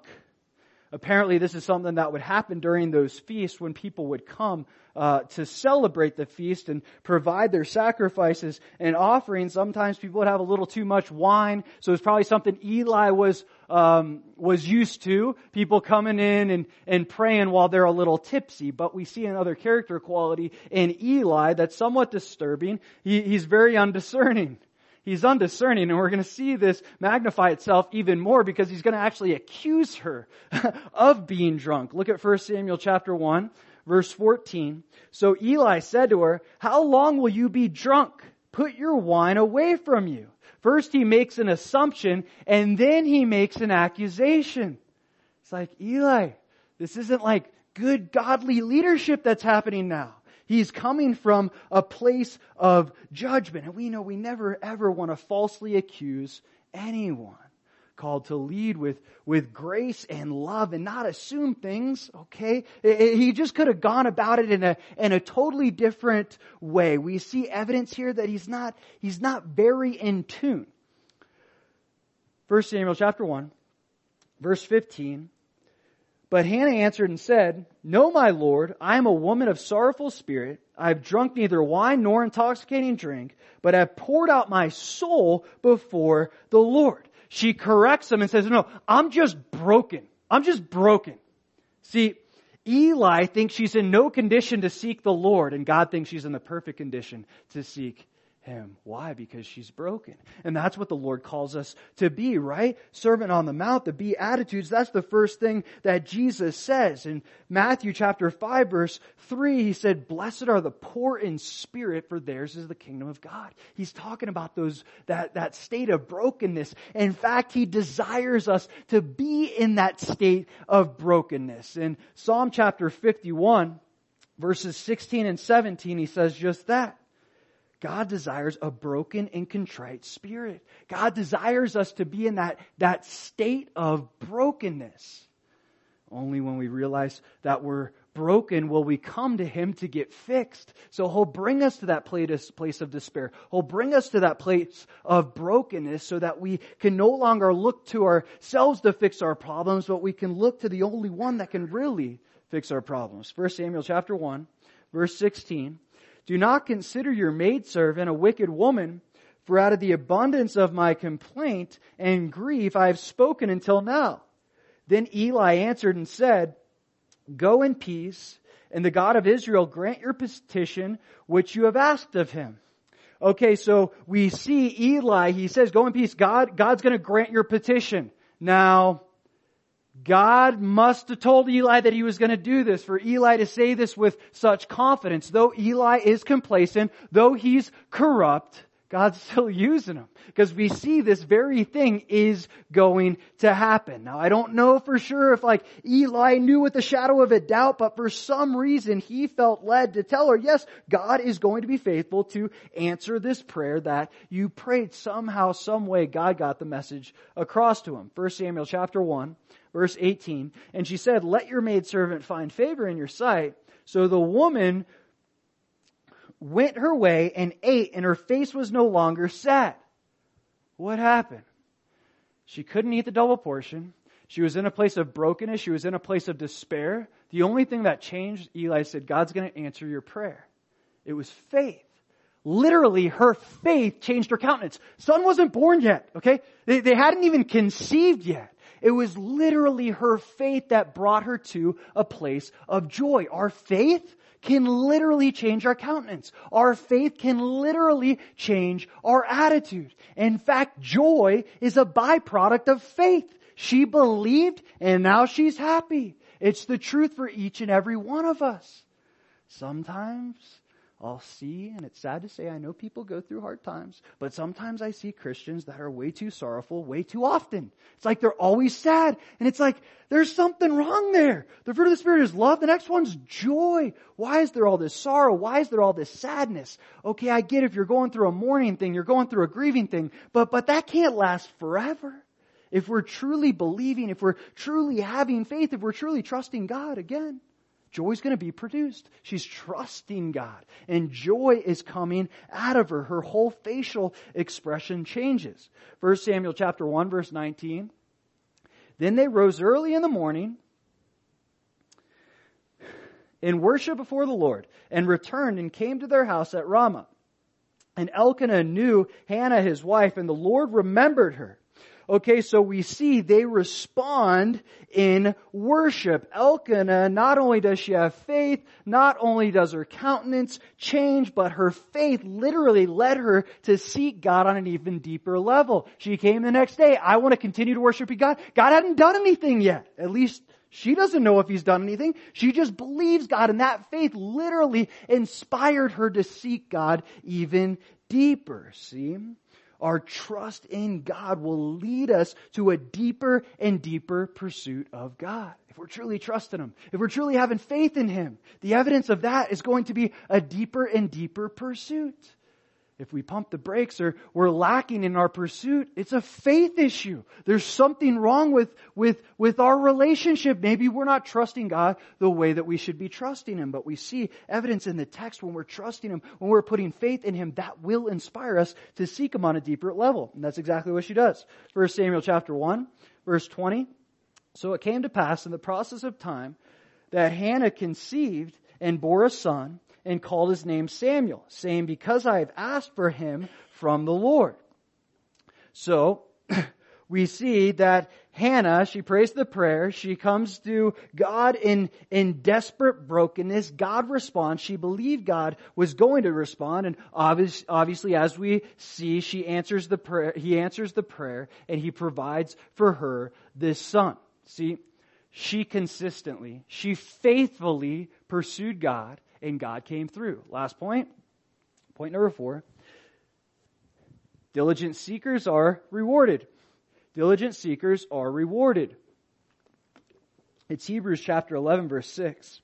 Apparently, this is something that would happen during those feasts when people would come uh, to celebrate the feast and provide their sacrifices and offerings. Sometimes people would have a little too much wine, so it's probably something Eli was um, was used to. People coming in and and praying while they're a little tipsy. But we see another character quality in Eli that's somewhat disturbing. He, he's very undiscerning. He's undiscerning and we're going to see this magnify itself even more because he's going to actually accuse her of being drunk. Look at 1 Samuel chapter 1 verse 14. So Eli said to her, how long will you be drunk? Put your wine away from you. First he makes an assumption and then he makes an accusation. It's like, Eli, this isn't like good godly leadership that's happening now. He's coming from a place of judgment. And we know we never ever want to falsely accuse anyone. Called to lead with, with grace and love and not assume things, okay? He just could have gone about it in a, in a totally different way. We see evidence here that he's not, he's not very in tune. First Samuel chapter 1, verse 15. But Hannah answered and said, No, my Lord, I am a woman of sorrowful spirit. I have drunk neither wine nor intoxicating drink, but have poured out my soul before the Lord. She corrects him and says, No, I'm just broken. I'm just broken. See, Eli thinks she's in no condition to seek the Lord, and God thinks she's in the perfect condition to seek him. Why? Because she's broken. And that's what the Lord calls us to be, right? Sermon on the mount, the Beatitudes, that's the first thing that Jesus says. In Matthew chapter 5 verse 3, he said, blessed are the poor in spirit, for theirs is the kingdom of God. He's talking about those, that, that state of brokenness. In fact, he desires us to be in that state of brokenness. In Psalm chapter 51, verses 16 and 17, he says just that. God desires a broken and contrite spirit. God desires us to be in that, that state of brokenness. Only when we realize that we're broken will we come to Him to get fixed. So He'll bring us to that place of despair. He'll bring us to that place of brokenness so that we can no longer look to ourselves to fix our problems, but we can look to the only one that can really fix our problems. 1 Samuel chapter 1, verse 16. Do not consider your maidservant a wicked woman, for out of the abundance of my complaint and grief I have spoken until now. Then Eli answered and said, Go in peace, and the God of Israel grant your petition which you have asked of him. Okay, so we see Eli, he says, go in peace. God, God's gonna grant your petition. Now, God must have told Eli that he was going to do this for Eli to say this with such confidence. Though Eli is complacent, though he's corrupt, God's still using him because we see this very thing is going to happen. Now I don't know for sure if like Eli knew with the shadow of a doubt, but for some reason he felt led to tell her, yes, God is going to be faithful to answer this prayer that you prayed. Somehow, some way God got the message across to him. 1 Samuel chapter 1 verse 18. And she said, let your maidservant find favor in your sight. So the woman went her way and ate and her face was no longer sad. What happened? She couldn't eat the double portion. She was in a place of brokenness. She was in a place of despair. The only thing that changed, Eli said, God's going to answer your prayer. It was faith. Literally, her faith changed her countenance. Son wasn't born yet, okay? They, they hadn't even conceived yet. It was literally her faith that brought her to a place of joy. Our faith can literally change our countenance. Our faith can literally change our attitude. In fact, joy is a byproduct of faith. She believed and now she's happy. It's the truth for each and every one of us. Sometimes I'll see, and it's sad to say, I know people go through hard times, but sometimes I see Christians that are way too sorrowful way too often. It's like they're always sad, and it's like, there's something wrong there. The fruit of the Spirit is love, the next one's joy. Why is there all this sorrow? Why is there all this sadness? Okay, I get if you're going through a mourning thing, you're going through a grieving thing, but, but that can't last forever. If we're truly believing, if we're truly having faith, if we're truly trusting God again. Joy's going to be produced. She's trusting God. And joy is coming out of her. Her whole facial expression changes. 1 Samuel chapter 1 verse 19. Then they rose early in the morning in worship before the Lord and returned and came to their house at Ramah. And Elkanah knew Hannah his wife and the Lord remembered her. Okay, so we see they respond in worship. Elkanah, not only does she have faith, not only does her countenance change, but her faith literally led her to seek God on an even deeper level. She came the next day, I want to continue to worship God. God hadn't done anything yet. At least she doesn't know if he's done anything. She just believes God and that faith literally inspired her to seek God even deeper. See? Our trust in God will lead us to a deeper and deeper pursuit of God. If we're truly trusting Him, if we're truly having faith in Him, the evidence of that is going to be a deeper and deeper pursuit if we pump the brakes or we're lacking in our pursuit, it's a faith issue. There's something wrong with, with, with our relationship. Maybe we're not trusting God the way that we should be trusting Him, but we see evidence in the text when we're trusting Him, when we're putting faith in Him, that will inspire us to seek Him on a deeper level. And that's exactly what she does. First Samuel chapter 1, verse 20. So it came to pass in the process of time that Hannah conceived and bore a son and called his name Samuel, saying, because I have asked for him from the Lord. So, we see that Hannah, she prays the prayer, she comes to God in, in desperate brokenness, God responds, she believed God was going to respond, and obvious, obviously as we see, she answers the prayer, he answers the prayer, and he provides for her this son. See, she consistently, she faithfully pursued God, and God came through. Last point. Point number four. Diligent seekers are rewarded. Diligent seekers are rewarded. It's Hebrews chapter 11 verse 6.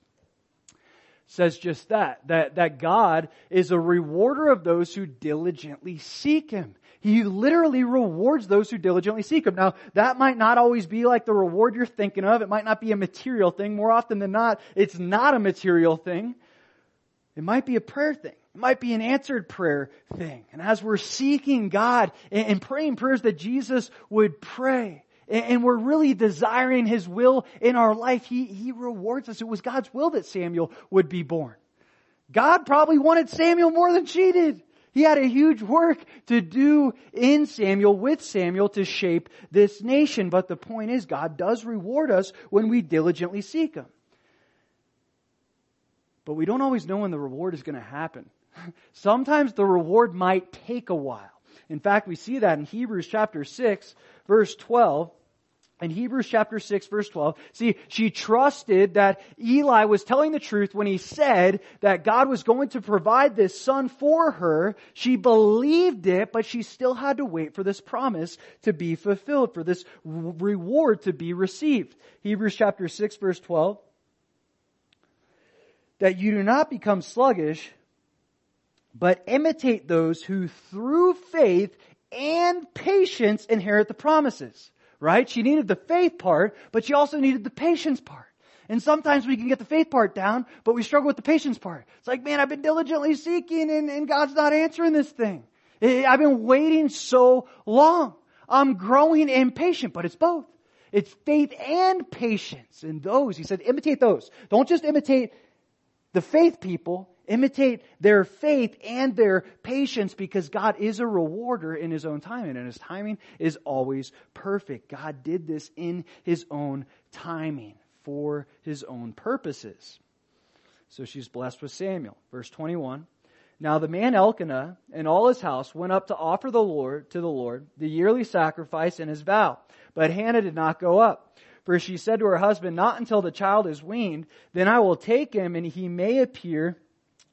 Says just that, that, that God is a rewarder of those who diligently seek Him. He literally rewards those who diligently seek Him. Now, that might not always be like the reward you're thinking of. It might not be a material thing. More often than not, it's not a material thing. It might be a prayer thing. It might be an answered prayer thing. And as we're seeking God and praying prayers that Jesus would pray, and we're really desiring His will in our life, He, He rewards us. It was God's will that Samuel would be born. God probably wanted Samuel more than she did. He had a huge work to do in Samuel, with Samuel, to shape this nation. But the point is, God does reward us when we diligently seek Him. But we don't always know when the reward is going to happen. Sometimes the reward might take a while. In fact, we see that in Hebrews chapter 6, verse 12 in Hebrews chapter 6 verse 12, see, she trusted that Eli was telling the truth when he said that God was going to provide this son for her. She believed it, but she still had to wait for this promise to be fulfilled, for this reward to be received. Hebrews chapter 6 verse 12, that you do not become sluggish, but imitate those who through faith and patience inherit the promises right? She needed the faith part, but she also needed the patience part. And sometimes we can get the faith part down, but we struggle with the patience part. It's like, man, I've been diligently seeking and, and God's not answering this thing. I've been waiting so long. I'm growing impatient, but it's both. It's faith and patience. And those, he said, imitate those. Don't just imitate the faith people, Imitate their faith and their patience because God is a rewarder in His own timing and His timing is always perfect. God did this in His own timing for His own purposes. So she's blessed with Samuel. Verse 21. Now the man Elkanah and all his house went up to offer the Lord, to the Lord, the yearly sacrifice and his vow. But Hannah did not go up. For she said to her husband, Not until the child is weaned, then I will take him and he may appear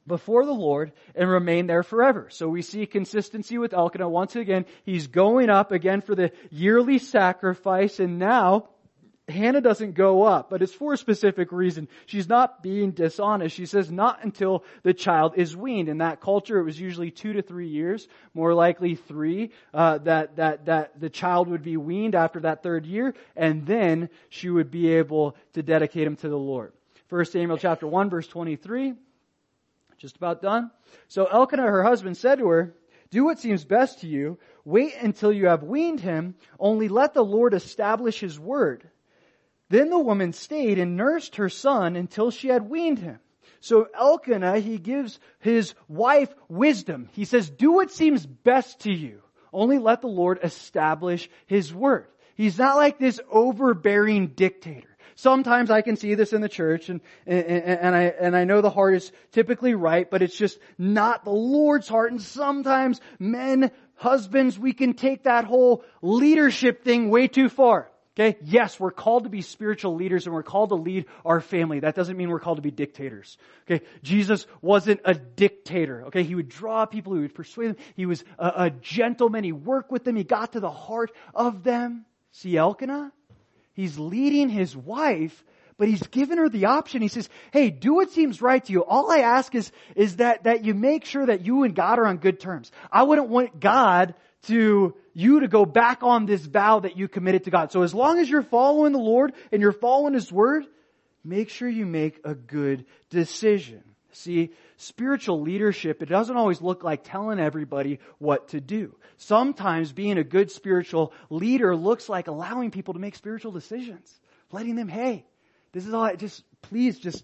before the Lord and remain there forever. So we see consistency with Elkanah. Once again, he's going up again for the yearly sacrifice and now Hannah doesn't go up, but it's for a specific reason. She's not being dishonest. She says not until the child is weaned. In that culture, it was usually two to three years, more likely three, uh, that, that, that the child would be weaned after that third year, and then she would be able to dedicate him to the Lord. 1 Samuel chapter 1 verse 23, just about done. So Elkanah, her husband, said to her, do what seems best to you. Wait until you have weaned him. Only let the Lord establish his word. Then the woman stayed and nursed her son until she had weaned him. So Elkanah, he gives his wife wisdom. He says, do what seems best to you. Only let the Lord establish his word. He's not like this overbearing dictator. Sometimes I can see this in the church and, and, and, I, and I know the heart is typically right, but it's just not the Lord's heart. And sometimes men, husbands, we can take that whole leadership thing way too far. Okay? Yes, we're called to be spiritual leaders and we're called to lead our family. That doesn't mean we're called to be dictators. Okay? Jesus wasn't a dictator. Okay? He would draw people, he would persuade them. He was a, a gentleman. He worked with them. He got to the heart of them. See Elkanah? He's leading his wife, but he's given her the option. He says, hey, do what seems right to you. All I ask is, is that, that you make sure that you and God are on good terms. I wouldn't want God to, you to go back on this vow that you committed to God. So as long as you're following the Lord and you're following His Word, make sure you make a good decision. See, spiritual leadership, it doesn't always look like telling everybody what to do. Sometimes being a good spiritual leader looks like allowing people to make spiritual decisions. Letting them, hey, this is all I just, please just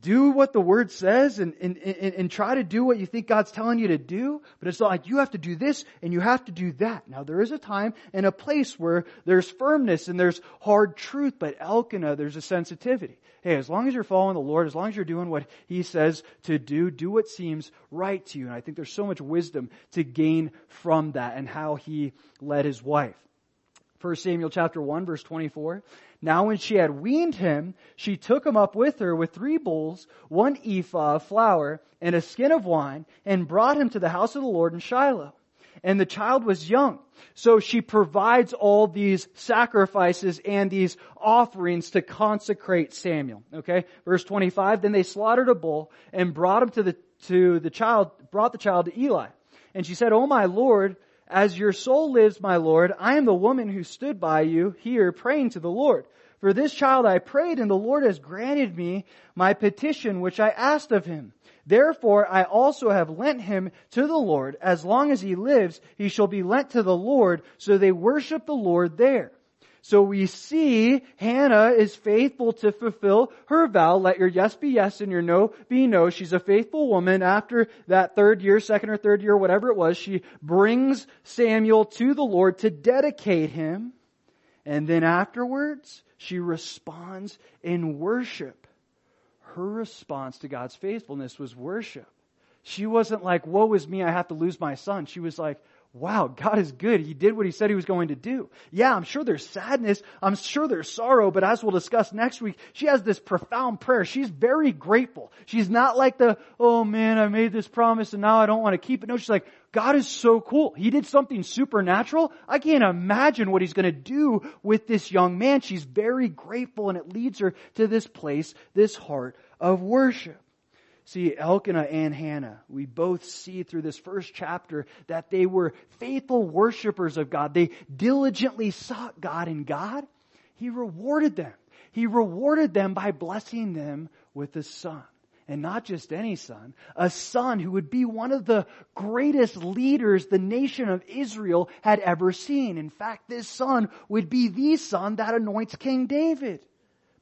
do what the word says and, and, and, and, try to do what you think God's telling you to do, but it's not like you have to do this and you have to do that. Now there is a time and a place where there's firmness and there's hard truth, but Elkanah, there's a sensitivity. Hey, as long as you're following the Lord, as long as you're doing what He says to do, do what seems right to you. And I think there's so much wisdom to gain from that and how He led His wife. 1 Samuel chapter 1 verse 24. Now when she had weaned him, she took him up with her with three bulls, one ephah of flour, and a skin of wine, and brought him to the house of the Lord in Shiloh. and the child was young. So she provides all these sacrifices and these offerings to consecrate Samuel. Okay? Verse 25, then they slaughtered a bull and brought him to the, to the child, brought the child to Eli. And she said, Oh my Lord, as your soul lives, my Lord, I am the woman who stood by you here praying to the Lord. For this child I prayed and the Lord has granted me my petition which I asked of him. Therefore I also have lent him to the Lord. As long as he lives, he shall be lent to the Lord. So they worship the Lord there. So we see Hannah is faithful to fulfill her vow. Let your yes be yes and your no be no. She's a faithful woman. After that third year, second or third year, whatever it was, she brings Samuel to the Lord to dedicate him. And then afterwards, she responds in worship. Her response to God's faithfulness was worship. She wasn't like, woe is me, I have to lose my son. She was like, wow, God is good. He did what he said he was going to do. Yeah, I'm sure there's sadness. I'm sure there's sorrow, but as we'll discuss next week, she has this profound prayer. She's very grateful. She's not like the, oh man, I made this promise and now I don't want to keep it. No, she's like, God is so cool. He did something supernatural. I can't imagine what he's going to do with this young man. She's very grateful and it leads her to this place, this heart of worship. See, Elkanah and Hannah, we both see through this first chapter that they were faithful worshipers of God. They diligently sought God and God, He rewarded them. He rewarded them by blessing them with a son. And not just any son, a son who would be one of the greatest leaders the nation of Israel had ever seen. In fact, this son would be the son that anoints King David,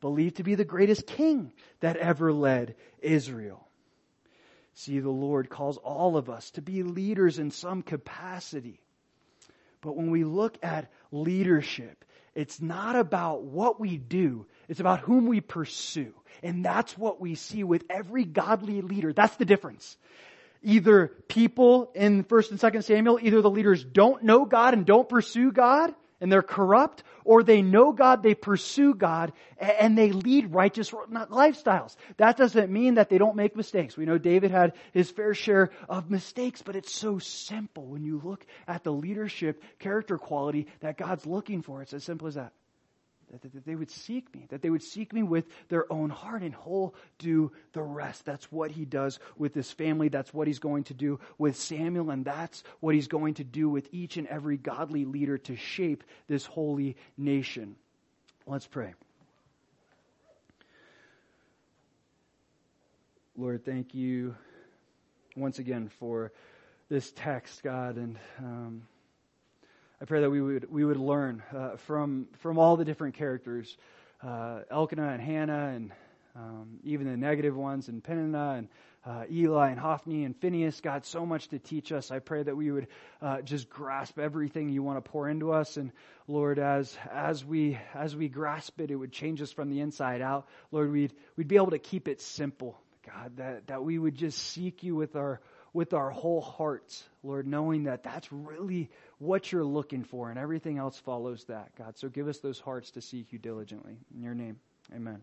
believed to be the greatest king that ever led Israel. See, the Lord calls all of us to be leaders in some capacity. But when we look at leadership, it's not about what we do, it's about whom we pursue. And that's what we see with every godly leader. That's the difference. Either people in 1st and 2nd Samuel, either the leaders don't know God and don't pursue God, and they're corrupt, or they know God, they pursue God, and they lead righteous lifestyles. That doesn't mean that they don't make mistakes. We know David had his fair share of mistakes, but it's so simple when you look at the leadership character quality that God's looking for. It's as simple as that that, they would seek me, that they would seek me with their own heart and whole do the rest. That's what he does with this family. That's what he's going to do with Samuel, and that's what he's going to do with each and every godly leader to shape this holy nation. Let's pray. Lord, thank you once again for this text, God, and um, I pray that we would we would learn uh, from from all the different characters, uh, Elkanah and Hannah, and um, even the negative ones, and Peninnah and uh, Eli and Hophni and Phineas. God, so much to teach us. I pray that we would uh, just grasp everything you want to pour into us, and Lord, as as we as we grasp it, it would change us from the inside out. Lord, we'd we'd be able to keep it simple. God, that that we would just seek you with our with our whole hearts, Lord, knowing that that's really what you're looking for and everything else follows that, God. So give us those hearts to seek you diligently. In your name, amen.